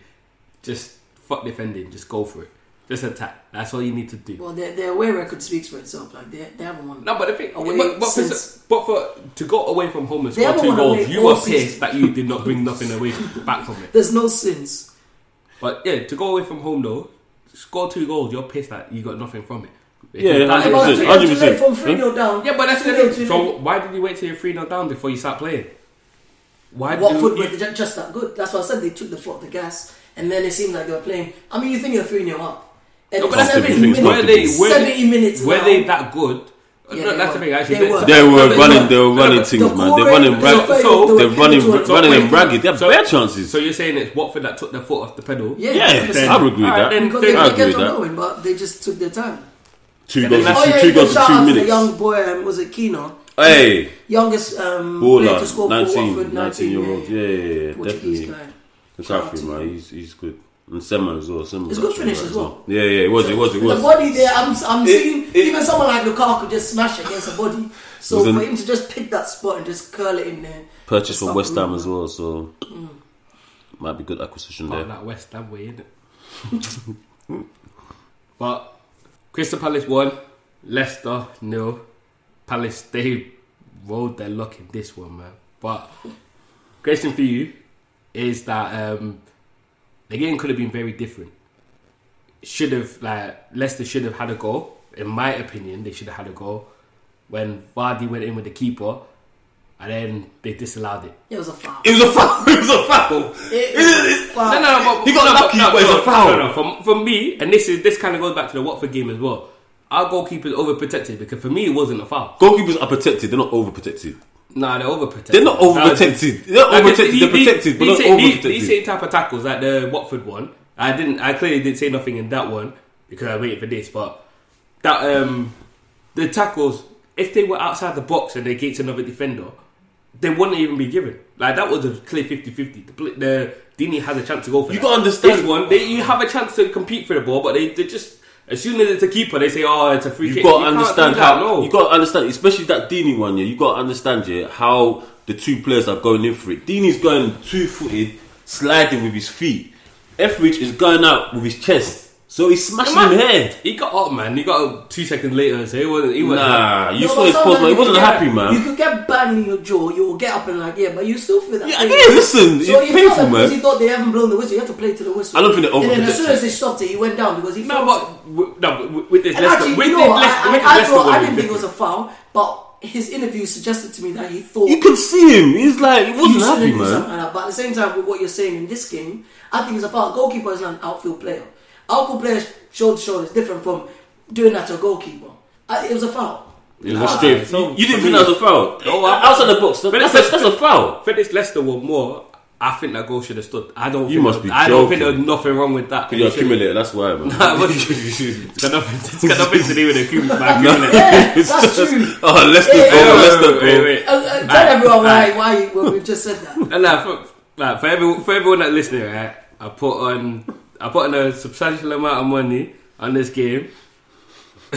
Speaker 1: just fuck defending, just go for it, just attack. That's all you need to do.
Speaker 3: Well, their, their away record speaks for itself. Like they, they haven't won.
Speaker 1: No, but the thing,
Speaker 3: Away
Speaker 1: but, but, for,
Speaker 3: since-
Speaker 1: but for to go away from home and score two goals, you were
Speaker 3: season.
Speaker 1: pissed that you did not bring nothing away back from it.
Speaker 3: There's no sins.
Speaker 1: But yeah, to go away from home though, score two goals, you're pissed that you got nothing from it.
Speaker 2: Yeah,
Speaker 1: Because that
Speaker 2: Hundred
Speaker 3: About
Speaker 1: is-
Speaker 2: percent.
Speaker 3: two-
Speaker 2: hundred
Speaker 3: two
Speaker 2: percent.
Speaker 3: late From 3 0 down.
Speaker 1: Yeah, but that's the
Speaker 3: 2-0,
Speaker 1: thing. So why did you wait till you're three 0 down before you start playing? Why did
Speaker 3: Watford
Speaker 1: you,
Speaker 3: were ju- just that good. That's why I said they took the foot of the gas, and then it seemed like they were playing. I mean, you think you're three 0 up. And
Speaker 1: No, but that's the
Speaker 3: seventy
Speaker 1: thing.
Speaker 3: minutes-
Speaker 1: Were they were,
Speaker 3: seventy minutes.
Speaker 1: were
Speaker 3: now.
Speaker 1: they that good?
Speaker 3: Yeah,
Speaker 1: no,
Speaker 3: they
Speaker 1: that's
Speaker 3: were.
Speaker 1: the thing. Actually,
Speaker 3: They were.
Speaker 2: They were
Speaker 3: But
Speaker 2: running.
Speaker 3: look,
Speaker 2: They were running
Speaker 1: look,
Speaker 2: things,
Speaker 3: the
Speaker 2: man. They're running.
Speaker 3: rate-
Speaker 2: Rag-
Speaker 3: the-
Speaker 1: so
Speaker 2: they're running.
Speaker 3: the-
Speaker 2: Running
Speaker 3: the-
Speaker 2: them ragged. They have
Speaker 1: So-
Speaker 2: bare chances.
Speaker 1: So you're saying it's Watford that took their foot off the pedal?
Speaker 3: Yeah,
Speaker 2: Yeah,
Speaker 3: 100%.
Speaker 2: I would agree with
Speaker 1: Alright,
Speaker 2: that.
Speaker 1: then-
Speaker 3: Because they,
Speaker 2: I
Speaker 3: they
Speaker 2: agree
Speaker 3: kept on
Speaker 2: that.
Speaker 3: going, but they just took their time.
Speaker 2: Two
Speaker 1: Yeah,
Speaker 2: goals.
Speaker 1: that's-
Speaker 3: Oh yeah,
Speaker 2: Two goals in two
Speaker 3: out the
Speaker 2: minutes.
Speaker 3: young boy. Um, was it Keno?
Speaker 2: Hey,
Speaker 3: Youngest um, player
Speaker 2: baller,
Speaker 3: to score for Watford.
Speaker 2: 19 year old. Yeah, yeah, yeah,
Speaker 3: Portuguese
Speaker 2: definitely.
Speaker 3: guy.
Speaker 2: For him, man. He's he's good. And Sema as well. Sema
Speaker 3: It's
Speaker 2: was
Speaker 3: good finish
Speaker 2: right
Speaker 3: as well.
Speaker 2: Yeah, yeah, it was, it was, it was.
Speaker 3: The body there, I'm, I'm
Speaker 2: It-
Speaker 3: seeing
Speaker 2: it-
Speaker 3: even someone like Lukaku just smash against a body. So
Speaker 2: Was an-
Speaker 3: for him to just pick that spot and just curl it in there,
Speaker 2: Purchased from West Ham as well, so
Speaker 3: Mm.
Speaker 2: might be good acquisition
Speaker 1: Part
Speaker 2: there.
Speaker 1: that West Ham way, innit? but Crystal Palace won, Leicester nil. Palace they rolled their luck in this one, man. But question for you is that um, the game could have been very different. Should have like Leicester should have had a goal. In my opinion, they should have had a goal when Vardy went in with the keeper, and then they disallowed it.
Speaker 3: it was a foul.
Speaker 2: It was a foul. It was a foul.
Speaker 3: It was a foul.
Speaker 1: No, no, but
Speaker 2: He got
Speaker 1: no,
Speaker 2: lucky,
Speaker 1: no,
Speaker 2: but it's
Speaker 1: no,
Speaker 2: a foul.
Speaker 1: No, no, for, for me, and this is this kind of goes back to the Watford game as well. Our goalkeeper's overprotected because for me it wasn't a foul.
Speaker 2: Goalkeepers are protected. They're not overprotected.
Speaker 1: Nah, they're overprotected.
Speaker 2: They're not overprotected. They're not overprotected. They're
Speaker 1: these-
Speaker 2: protected, but
Speaker 1: these
Speaker 2: not
Speaker 1: same-
Speaker 2: overprotected.
Speaker 1: These same type of tackles, like the Watford one, I didn't. I clearly didn't say nothing in that one because I waited for this. But that um, the tackles, if they were outside the box and they get to another defender, they wouldn't even be given. Like that was a clear 50-50. The, the Deeney has a chance to go for
Speaker 2: You gotta understand-
Speaker 1: this one. They, you have a chance to compete for the ball, but they, they just as soon as it's a keeper, they say, "Oh, it's a free
Speaker 2: You
Speaker 1: kick."
Speaker 2: got to
Speaker 1: can't
Speaker 2: understand how.
Speaker 1: no.
Speaker 2: You got to understand, especially that Deeney one. Yeah, you got to understand yeah how the two players are going in for it. Deeney's going two footed, sliding with his feet. Etheridge is going out with his chest, so he smashed
Speaker 1: Man,
Speaker 2: him head.
Speaker 1: He got up, man. He got up two seconds later, so he wasn't. He wasn't
Speaker 2: Nah, you
Speaker 3: No,
Speaker 2: saw his post,
Speaker 3: sometimes
Speaker 2: but he wasn't
Speaker 3: can
Speaker 2: happy, man.
Speaker 3: You could get banged in your jaw, you will get up and like, yeah, but you still feel that.
Speaker 2: Yeah,
Speaker 3: pain.
Speaker 2: yeah, listen, it's
Speaker 3: So it's not
Speaker 2: painful,
Speaker 3: that because
Speaker 2: man.
Speaker 3: he thought they haven't blown the whistle, you have to play to the whistle.
Speaker 2: I don't think they're
Speaker 3: And then as soon as they stopped it, he went down because he
Speaker 1: No, but w- no, but with- with this
Speaker 3: And
Speaker 1: Leicester,
Speaker 3: actually,
Speaker 1: with
Speaker 3: you
Speaker 1: this
Speaker 3: know,
Speaker 1: Leicester,
Speaker 3: I,
Speaker 1: with
Speaker 3: I, I, thought, I
Speaker 1: was
Speaker 3: didn't think it was a foul, but his interview suggested to me that he thought
Speaker 2: You could see him. He's like, he wasn't happy, man.
Speaker 3: like. But at the same time, with what you're saying in this game, I think it's a foul. Goalkeeper is not an outfield player. Outfield players shoulder to shoulder is different from doing that to a goalkeeper. I, it was a foul.
Speaker 2: It was a straight.
Speaker 1: so
Speaker 2: you didn't think
Speaker 1: me-
Speaker 2: that was a foul?
Speaker 1: No, I-
Speaker 2: outside the box. That,
Speaker 1: But
Speaker 2: that's, a, that's a foul.
Speaker 1: For Leicester one more, I think that goal should have stood. I don't.
Speaker 2: You
Speaker 1: think
Speaker 2: must
Speaker 1: there-
Speaker 2: be
Speaker 1: I don't think
Speaker 2: joking.
Speaker 1: there was nothing wrong with that.
Speaker 2: Because you're accumulator. That's why, man.
Speaker 1: Nah, it wasn't. it's got nothing. It's got nothing to do with the accumulator.
Speaker 3: Yeah,
Speaker 2: It's
Speaker 3: that's
Speaker 2: just-
Speaker 3: true.
Speaker 2: Oh, Leicester
Speaker 3: Yeah,
Speaker 2: goal,
Speaker 3: yeah,
Speaker 2: Leicester
Speaker 1: Wait,
Speaker 2: goal.
Speaker 1: wait,
Speaker 3: Uh, uh,
Speaker 1: wait.
Speaker 3: tell everyone why,
Speaker 1: Alright.
Speaker 3: why well, we've just said that.
Speaker 1: And now, for, like, for everyone, for everyone that's listening, right? I put on, I put in a substantial amount of money on this game.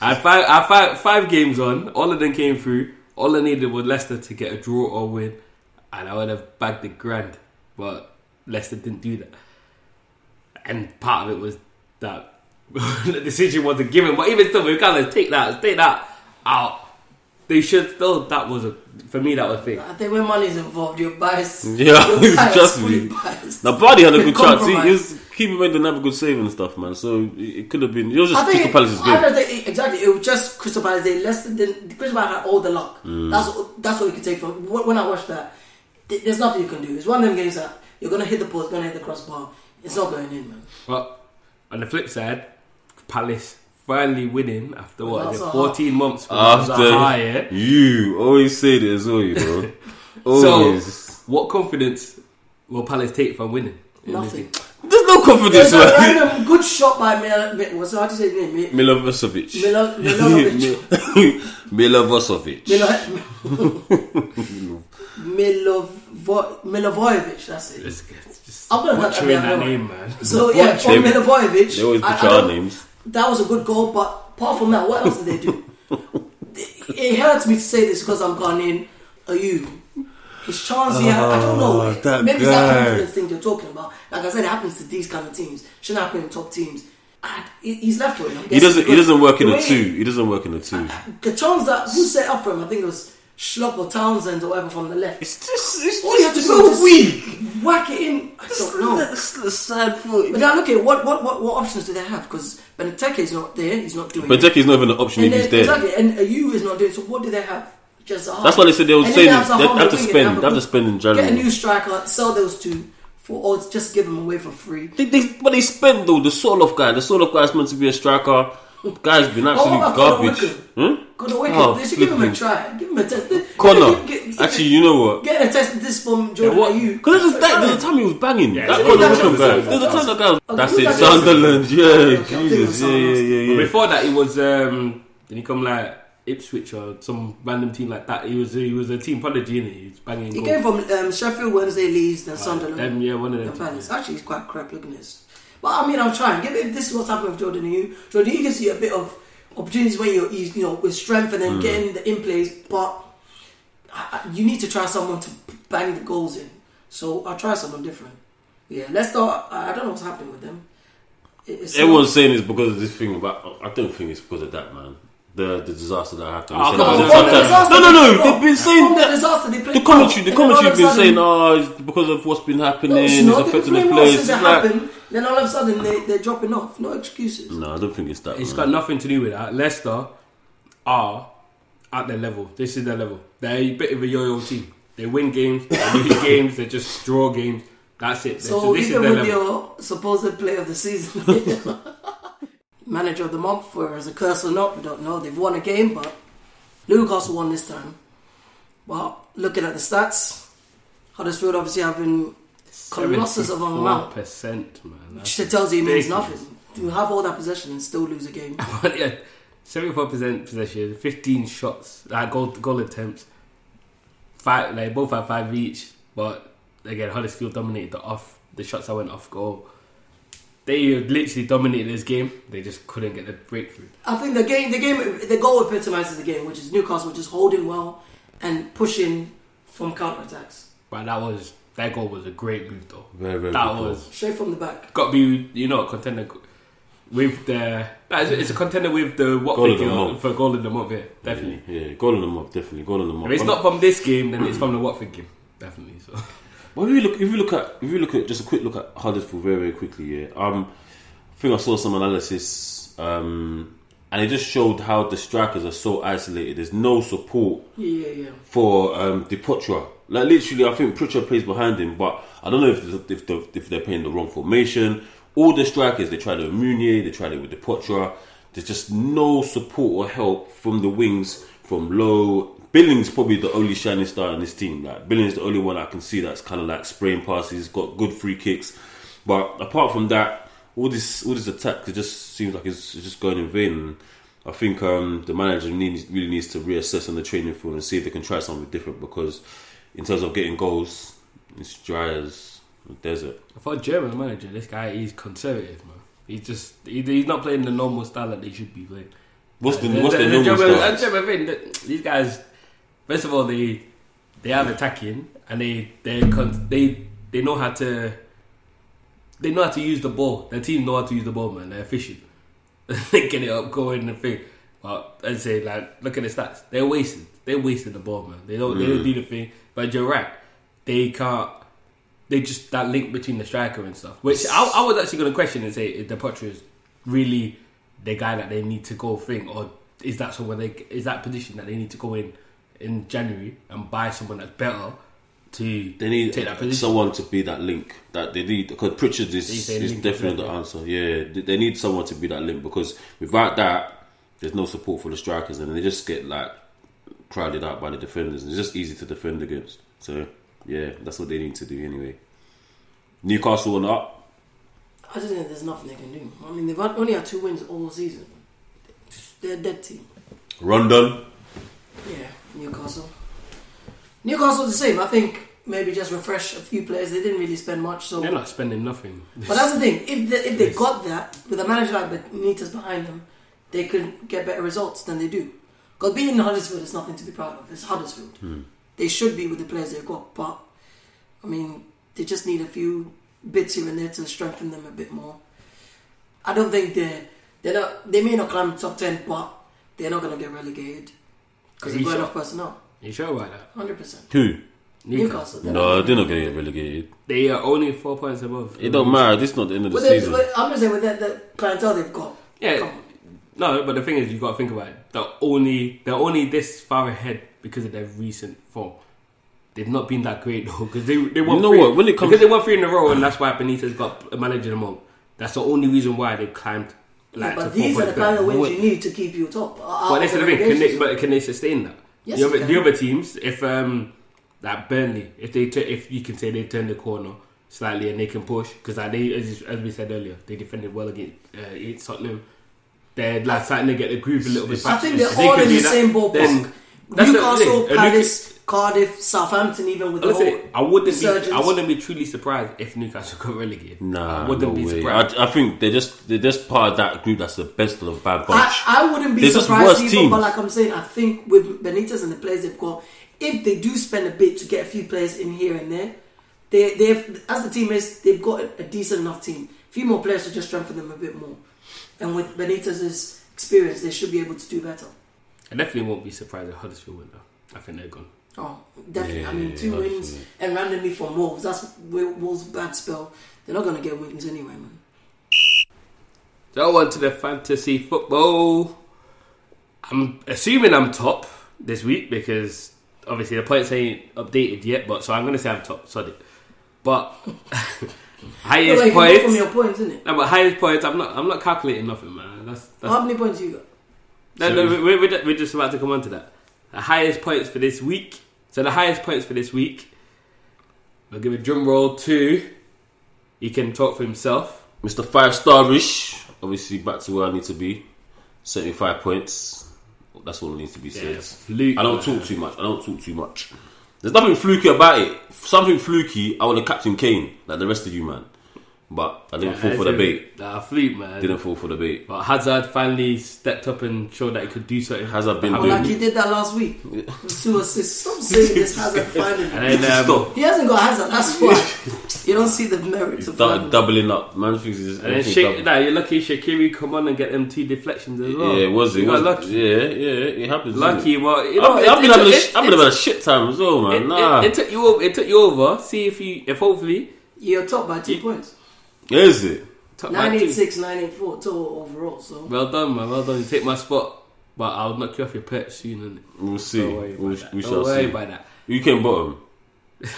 Speaker 1: I had five, I had five, five games on. All of them came through. All I needed was Leicester to get a draw or win, and I would have bagged the grand. But Leicester didn't do that, and part of it was that the decision wasn't given. But even still, we can't take that, take that out. They should still. That was a for me. That was a thing.
Speaker 3: I think when money is involved, you're biased.
Speaker 2: Yeah,
Speaker 3: you're biased,
Speaker 2: trust me.
Speaker 3: biased.
Speaker 2: Now, Vardy had a good chance. He,
Speaker 3: Compromise.
Speaker 2: He was keeping made didn't have a good save and stuff, man. So it, it could have been. It was just
Speaker 3: I think
Speaker 2: Crystal Palace's game.
Speaker 3: don't exactly. It was just Crystal Palace. They Leicester didn't. Crystal Palace had all the luck.
Speaker 2: Mm.
Speaker 3: That's that's what you can take from. When when I watched that, there's nothing you can do. It's one of them games that you're gonna hit the post, gonna hit the crossbar. It's not going in, man.
Speaker 1: But on the flip side, Palace finally winning after what?
Speaker 3: Without
Speaker 1: Is it 14 months
Speaker 2: After
Speaker 1: Zaha, yeah?
Speaker 2: you always say it as well, you know. Always.
Speaker 1: So, what confidence will Palace take from winning?
Speaker 3: Nothing.
Speaker 1: Game?
Speaker 2: There's no confidence,
Speaker 3: There's a
Speaker 2: man.
Speaker 3: random good shot by Mil. Mil what's how do you say his name? Mil-
Speaker 2: Milovosovic.
Speaker 3: Milo- Milovic.
Speaker 2: Milovosovic.
Speaker 3: Milo- Milovo- Milovojevic. That's it.
Speaker 1: It's good. It's Just
Speaker 3: I'm gonna cut
Speaker 1: butchering
Speaker 3: that
Speaker 1: that
Speaker 3: down.
Speaker 1: name, man.
Speaker 3: So yeah, from
Speaker 2: They-
Speaker 3: Milivojevic,
Speaker 2: They always
Speaker 3: I-
Speaker 2: butcher
Speaker 3: I
Speaker 2: our
Speaker 3: don't-
Speaker 2: names.
Speaker 3: that was a good goal. But apart from that, what else did they do? it hurts me to say this because I'm Ghanaian. Are you? His chance, yeah, I don't know.
Speaker 2: Oh, that
Speaker 3: Maybe it's that
Speaker 2: guy.
Speaker 3: confidence thing you're talking about. Like I said, it happens to these kind of teams. Shouldn't happen in top teams. And he's left for it.
Speaker 2: He doesn't. He doesn't work in
Speaker 3: the
Speaker 2: a two. He doesn't work in a two.
Speaker 3: The chance that who set up for him, I think it was Schlupp or Townsend or whatever from the left.
Speaker 2: It's just. It's
Speaker 3: All you have to
Speaker 2: just
Speaker 3: do
Speaker 2: so
Speaker 3: is just
Speaker 2: weak.
Speaker 3: Whack it in. I don't know.
Speaker 2: It's the sad foot.
Speaker 3: But now look at what, what what what options do they have? Because Benteke is not there. He's not doing. it.
Speaker 2: Benteke is not even an option
Speaker 3: And
Speaker 2: if he's
Speaker 3: then,
Speaker 2: there.
Speaker 3: exactly, and Ayew is not doing. So what do they have? Just Zaha.
Speaker 2: That's why they said they were
Speaker 3: And then
Speaker 2: saying
Speaker 3: have
Speaker 2: they have to
Speaker 3: the wing and
Speaker 2: spend. They have to spend in
Speaker 3: Get a new striker, sell those two for or just give them away for free.
Speaker 2: They, they, but they spent though the sort of guy. The sort of guy's meant to be a striker. Guy's been absolute
Speaker 3: about Connor
Speaker 2: garbage.
Speaker 3: Wickham?
Speaker 2: Hmm?
Speaker 3: Go to
Speaker 2: Oh,
Speaker 3: they should give him a try. Give him a test. They-
Speaker 2: Connor.
Speaker 3: Get, get,
Speaker 2: Actually, you know what?
Speaker 3: get a test this from Jordan
Speaker 1: what-
Speaker 3: Ayew.
Speaker 2: Because there's, a- that- there's a time he was banging.
Speaker 1: Yeah,
Speaker 2: that
Speaker 1: yeah,
Speaker 2: Connor
Speaker 3: yeah,
Speaker 2: Wickham guy. There's a time that guy. was-
Speaker 3: Oh,
Speaker 2: That's
Speaker 3: who's
Speaker 2: it. Sunderland. Yeah,
Speaker 3: okay, I'm thinking
Speaker 2: Jesus.
Speaker 3: of
Speaker 2: Yeah, yeah, yeah,
Speaker 1: But before that, he was um, did he come like Ipswich or some random team like that? He was he was a team prodigy, and He was banging.
Speaker 3: He
Speaker 1: goals.
Speaker 3: came from um, Sheffield Wednesday, Leeds, then Sunderland.
Speaker 1: Them, yeah, one of them.
Speaker 3: Palace. Actually, he's quite crap looking at this. But I mean, I'm trying. Give if this is what's happening with Jordan Ayew, Jordan Ayew can see a bit of opportunities when you're, you know, with strength and then getting the in plays. But I, I- you need to try someone to bang the goals in. So I'll try someone different. Yeah, let's start. I I don't know what's happening with them. It's
Speaker 2: Everyone's saying it's because of this thing about. I don't think it's because of that, man. The the disaster that happened.
Speaker 1: Oh,
Speaker 2: They
Speaker 1: come on, from the
Speaker 3: disaster
Speaker 2: no, no, no.
Speaker 3: played
Speaker 2: They've been saying
Speaker 3: from the disaster they played
Speaker 2: The commentary,
Speaker 3: well.
Speaker 2: the
Speaker 3: And then all
Speaker 2: commentary
Speaker 3: of a
Speaker 2: been saying, "Oh, it's because of what's been happening.
Speaker 3: No, it's
Speaker 2: it's
Speaker 3: not.
Speaker 2: Affecting the
Speaker 3: playing
Speaker 2: players."
Speaker 3: since it
Speaker 2: It's like-
Speaker 3: happened. Then all of a sudden they, they're dropping off. No excuses.
Speaker 2: No, I don't think it's that.
Speaker 1: It's
Speaker 2: man.
Speaker 1: got nothing to do with that. Leicester are at their level. This is their level. They're a bit of a yo-yo team. They win games, they lose games, they just draw games. That's it.
Speaker 3: So
Speaker 1: this
Speaker 3: even
Speaker 1: is their
Speaker 3: with
Speaker 1: level.
Speaker 3: your supposed player of the season, manager of the month, whether it's a curse or not, we don't know. They've won a game, but Newcastle won this time. But looking at the stats, Huddersfield obviously having colossus of an amount,
Speaker 1: percent, man.
Speaker 3: which tells you it means nothing. To have all that possession and still lose a game.
Speaker 1: Yeah, seventy-four percent possession, fifteen shots, like goal goal attempts. Five, like both had five each, but again, Huddersfield dominated the off the shots that went off goal. They literally dominated this game. They just couldn't get the breakthrough.
Speaker 3: I think the game, the game, the goal epitomizes the game, which is Newcastle just holding well and pushing from counter attacks
Speaker 1: But that was that goal was a great move though.
Speaker 2: Very, very
Speaker 1: that
Speaker 2: good goal.
Speaker 3: straight from the back.
Speaker 1: got to be you know a contender with the. It's it's a contender with the what
Speaker 2: Goal of the month.
Speaker 1: for goal of the month. Yeah, definitely.
Speaker 2: Yeah, yeah, goal in the month, definitely. Goal in the month.
Speaker 1: If it's not from this game, then it's from the Watford game, definitely. So
Speaker 2: Well, if you look, if you look at, if you look at, just a quick look at Huddersfield very, very quickly. Yeah, um, I think I saw some analysis, um, and it just showed how the strikers are so isolated. There's no support
Speaker 3: Yeah, yeah, yeah.
Speaker 2: for um, Depoitre. Like literally, I think Pritchard plays behind him, but I don't know if if, the, if they're playing the wrong formation. All the strikers, they tried it with Mounié, they tried it with Depoitre. There's just no support or help from the wings, from low. Billings probably the only shining star in this team. Like Billings, the only one I can see that's kind of like spraying passes, got good free kicks. But apart from that, all this all this attack, it just seems like it's, it's just going in vain. I think um, the manager needs, really needs to reassess on the training field and see if they can try something different. Because in terms of getting goals, it's dry as a desert.
Speaker 1: for a German manager, this guy he's conservative, man. He's just he, he's not playing the normal style that they should be playing.
Speaker 2: What's the
Speaker 1: Uh,
Speaker 2: what's the,
Speaker 1: the
Speaker 2: normal
Speaker 1: German,
Speaker 2: style?
Speaker 1: German thing, these guys, first of all, they they have attacking and they they they they know how to they know how to use the ball. Their team know how to use the ball, man. They're efficient. they get it up, going and thing. But I'd say, like, look at the stats. They're wasted. They're wasting the ball, man. They don't. They don't mm. do the thing. But you're right. They can't. They just that link between the striker and stuff. Which I, I was actually going to question and say, is the Potter is really the guy that they need to go thing, or is that someone they is that position that they need to go in in January and buy someone that's better to
Speaker 2: They need
Speaker 1: take that position?
Speaker 2: someone to be that link that they need because Pritchard is, is definitely the answer. Yeah, they, they need someone to be that link because without that, there's no support for the strikers and they just get like crowded out by the defenders. It's just easy to defend against. So yeah, that's what they need to do anyway. Newcastle on up.
Speaker 3: I just think there's nothing they can do. I mean, they've had- only had two wins all season. They're a dead team.
Speaker 2: Rondon.
Speaker 3: Yeah, Newcastle. Newcastle the same. I think maybe just refresh a few players. They didn't really spend much, so.
Speaker 1: They're not spending nothing.
Speaker 3: But that's the thing. If they, if they got that with a manager like Benitez behind them, they could get better results than they do. Because being in Huddersfield is nothing to be proud of. It's Huddersfield. Hmm. They should be with the players they've got, but I mean, they just need a few bits here and there to strengthen them a bit more. I don't think they're they're not. They may not climb top ten, but they're not going to get relegated because
Speaker 1: Are
Speaker 3: they've got enough personnel.
Speaker 1: you sure about that?
Speaker 3: Hundred percent.
Speaker 2: Who?
Speaker 3: Newcastle. they're
Speaker 2: No,
Speaker 3: not-
Speaker 2: they're not going to get relegated.
Speaker 1: They are only four points above.
Speaker 2: It don't matter. This is not the end of the
Speaker 3: But they-
Speaker 2: season.
Speaker 3: but I'm just saying with that the clientele they've got.
Speaker 1: Yeah.
Speaker 3: On.
Speaker 1: No, but the thing is, you've got to think about it. They're only they're only this far ahead because of their recent form. they've not been that great though because they they won
Speaker 2: You know
Speaker 1: three,
Speaker 2: what, when it comes-
Speaker 1: because they won three in a row and that's why Benitez got a manager them all. That's the only reason why they've climbed. Like,
Speaker 3: but these are the kind of wins you need to keep you top. Uh,
Speaker 1: But this is the thing. Can they, but can they sustain that?
Speaker 3: Yes,
Speaker 1: the, other, the other teams, if um, like Burnley, if they tu- if you can say they turn the corner slightly and they can push because like they as, as we said earlier, they defended well against uh, Tottenham. They're like starting to get the groove a little bit
Speaker 3: I think they're
Speaker 1: they
Speaker 3: all in the
Speaker 1: that,
Speaker 3: same ballpark. Newcastle. Palace, Cardiff, Southampton, even with the whole
Speaker 1: I wouldn't be. I wouldn't be truly surprised if Newcastle got relegated.
Speaker 2: Nah,
Speaker 1: I wouldn't
Speaker 2: no
Speaker 1: be
Speaker 2: way.
Speaker 1: surprised.
Speaker 2: I, I think they're just they're just part of that group that's the best of the bad bunch.
Speaker 3: I, I wouldn't be
Speaker 2: They're just
Speaker 3: surprised
Speaker 2: worse
Speaker 3: either,
Speaker 2: teams.
Speaker 3: but like I'm saying, I think with Benitez and the players they've got, if they do spend a bit to get a few players in here and there, they they've as the team is, they've got a, a decent enough team. A few more players to just strengthen them a bit more, and with Benitez's experience, they should be able to do better.
Speaker 1: I definitely won't be surprised if Huddersfield win though. I think they're gone.
Speaker 3: Oh, definitely. I mean, two
Speaker 2: yeah,
Speaker 3: wins
Speaker 2: absolutely.
Speaker 3: and randomly from Wolves. That's Wil- Wolves' bad spell. They're not going to get wins anyway, man.
Speaker 1: So on to the fantasy football. I'm assuming I'm top this week because obviously the points ain't updated yet. But so I'm going to say I'm top. Sorry, but highest
Speaker 3: wait, you go from
Speaker 1: points.
Speaker 3: your points, isn't it?
Speaker 1: No, but highest points. I'm not. I'm not calculating nothing, man. That's, that's
Speaker 3: How many points you got?
Speaker 1: No, no, we're, we're, we're just about to come on to that. The highest points for this week. So the highest points for this week. We'll give a drum roll to. He can talk for himself.
Speaker 2: Mr. Five Starish, obviously back to where I need to be. 75 points. That's all that needs to be said.
Speaker 1: fluke,
Speaker 2: I don't talk too much. I don't talk too much. There's nothing fluky about it. Something fluky, I want to Captain Kane, like the rest of you, man. But I didn't fall for the bait.
Speaker 1: Nah, fleet man.
Speaker 2: Didn't fall for the bait.
Speaker 1: But Hazard finally stepped up and showed that he could do something.
Speaker 2: Hazard been doing-
Speaker 3: like he did that last week. With Two assists. Stop saying this Hazard finally.
Speaker 1: And then, um,
Speaker 3: He hasn't got Hazard. That's why you don't see the merit of
Speaker 2: Started doubling up. Man thinks he's
Speaker 1: and then Sha- nah, you're lucky Shaqiri come on and get them two deflections as well.
Speaker 2: Yeah, it was. It
Speaker 1: You
Speaker 2: was.
Speaker 1: got lucky.
Speaker 2: Yeah, yeah, it happens. doesn't
Speaker 1: Lucky,
Speaker 2: it?
Speaker 1: well, you know,
Speaker 2: I've,
Speaker 1: it-
Speaker 2: I've been having a,
Speaker 1: it-
Speaker 2: sh- I've been
Speaker 1: it-
Speaker 2: having a shit time as well, man.
Speaker 1: it,
Speaker 2: nah,
Speaker 1: it, it took you over. It took you over. See if you, if hopefully,
Speaker 3: You're top by two points.
Speaker 2: Is it?
Speaker 1: top by two.
Speaker 3: 986, 984 total overall. So
Speaker 1: Well done, man. Well done. You take my spot, but I'll knock you off your perch soon. innit?
Speaker 2: We'll see.
Speaker 1: Don't worry
Speaker 2: We'll,
Speaker 1: that.
Speaker 2: we
Speaker 1: Don't
Speaker 2: shall
Speaker 1: worry
Speaker 2: see.
Speaker 1: about that.
Speaker 2: You came bottom.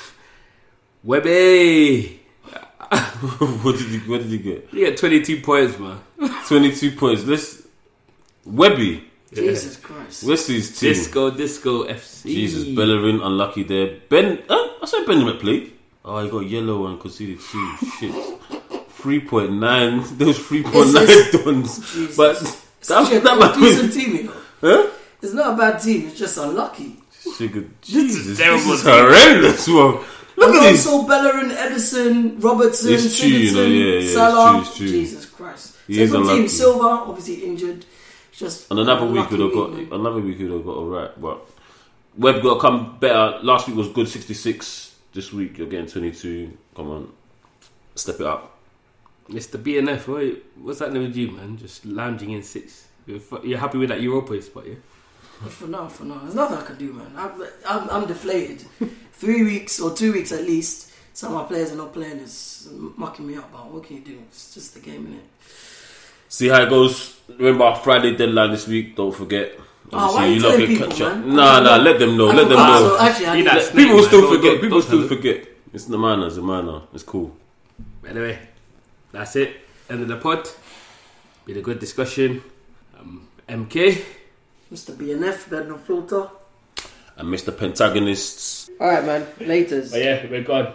Speaker 1: Webby,
Speaker 2: what did you? What did you get?
Speaker 1: you get 22 points, man.
Speaker 2: Twenty-two points. Let's Webby.
Speaker 3: Jesus Christ.
Speaker 2: Where's his team?
Speaker 1: Disco, disco, FC.
Speaker 2: Jesus, Bellerin unlucky there. Ben, uh, I said Benjamin played. Oh, he got yellow and conceded two. Shit. Three point nine. Those three point nine
Speaker 3: It's-
Speaker 2: tons.
Speaker 3: Jesus.
Speaker 2: But
Speaker 3: It's actually
Speaker 2: that, that
Speaker 3: a
Speaker 2: man
Speaker 3: decent team, you know.
Speaker 2: Huh?
Speaker 3: It's not a bad team. It's just unlucky.
Speaker 2: Sugar, Jesus, this
Speaker 1: terrible
Speaker 2: is horrendous, one. Look at this.
Speaker 3: Alonso, Bellerin, Ederson, Robertson,
Speaker 2: It's true, you know,
Speaker 3: Sigurdsson,
Speaker 2: yeah, yeah, it's
Speaker 3: Salah.
Speaker 2: true, it's true.
Speaker 3: Jesus Christ.
Speaker 2: He
Speaker 3: It's a
Speaker 2: is
Speaker 3: good
Speaker 2: unlucky.
Speaker 3: team. Silva, obviously injured. Just
Speaker 2: And another week
Speaker 3: unlucky
Speaker 2: would have got
Speaker 3: man.
Speaker 2: another week would have got alright, but Webb got to come better. Last week was good, sixty six. This week you're getting twenty two. Come on, step it up.
Speaker 1: Mr. BNF, what, what's happening with you, man? Just lounging in six. You're, you're happy with that Europa spot, yeah?
Speaker 3: For now, for now, there's nothing I can do, man. I'm, I'm, I'm deflated. Three weeks or two weeks at least. Some of my players are not playing. It's mucking me up. But what can you do? It's just the game, innit?
Speaker 2: See how it goes. Remember Friday deadline this week. Don't forget.
Speaker 3: Oh, why
Speaker 2: Obviously,
Speaker 3: you
Speaker 2: you
Speaker 3: telling people,
Speaker 2: catch up.
Speaker 3: man?
Speaker 2: Nah, nah. Let them know.
Speaker 3: I
Speaker 2: Let them know.
Speaker 3: So actually, I
Speaker 1: See
Speaker 3: did
Speaker 1: that
Speaker 3: that.
Speaker 1: snake,
Speaker 2: People will
Speaker 1: man.
Speaker 2: still forget.
Speaker 1: don't-
Speaker 2: People
Speaker 1: don't
Speaker 2: still
Speaker 1: tell them.
Speaker 2: forget. It's the manner. It's the manner. It's cool.
Speaker 1: Anyway, that's it. End of the pod. Been a good discussion. Um, MK.
Speaker 3: Mr. BNF, bed no filter.
Speaker 2: And Mr. Pentagonists.
Speaker 3: All right, man. Laters.
Speaker 1: But yeah, we're gone.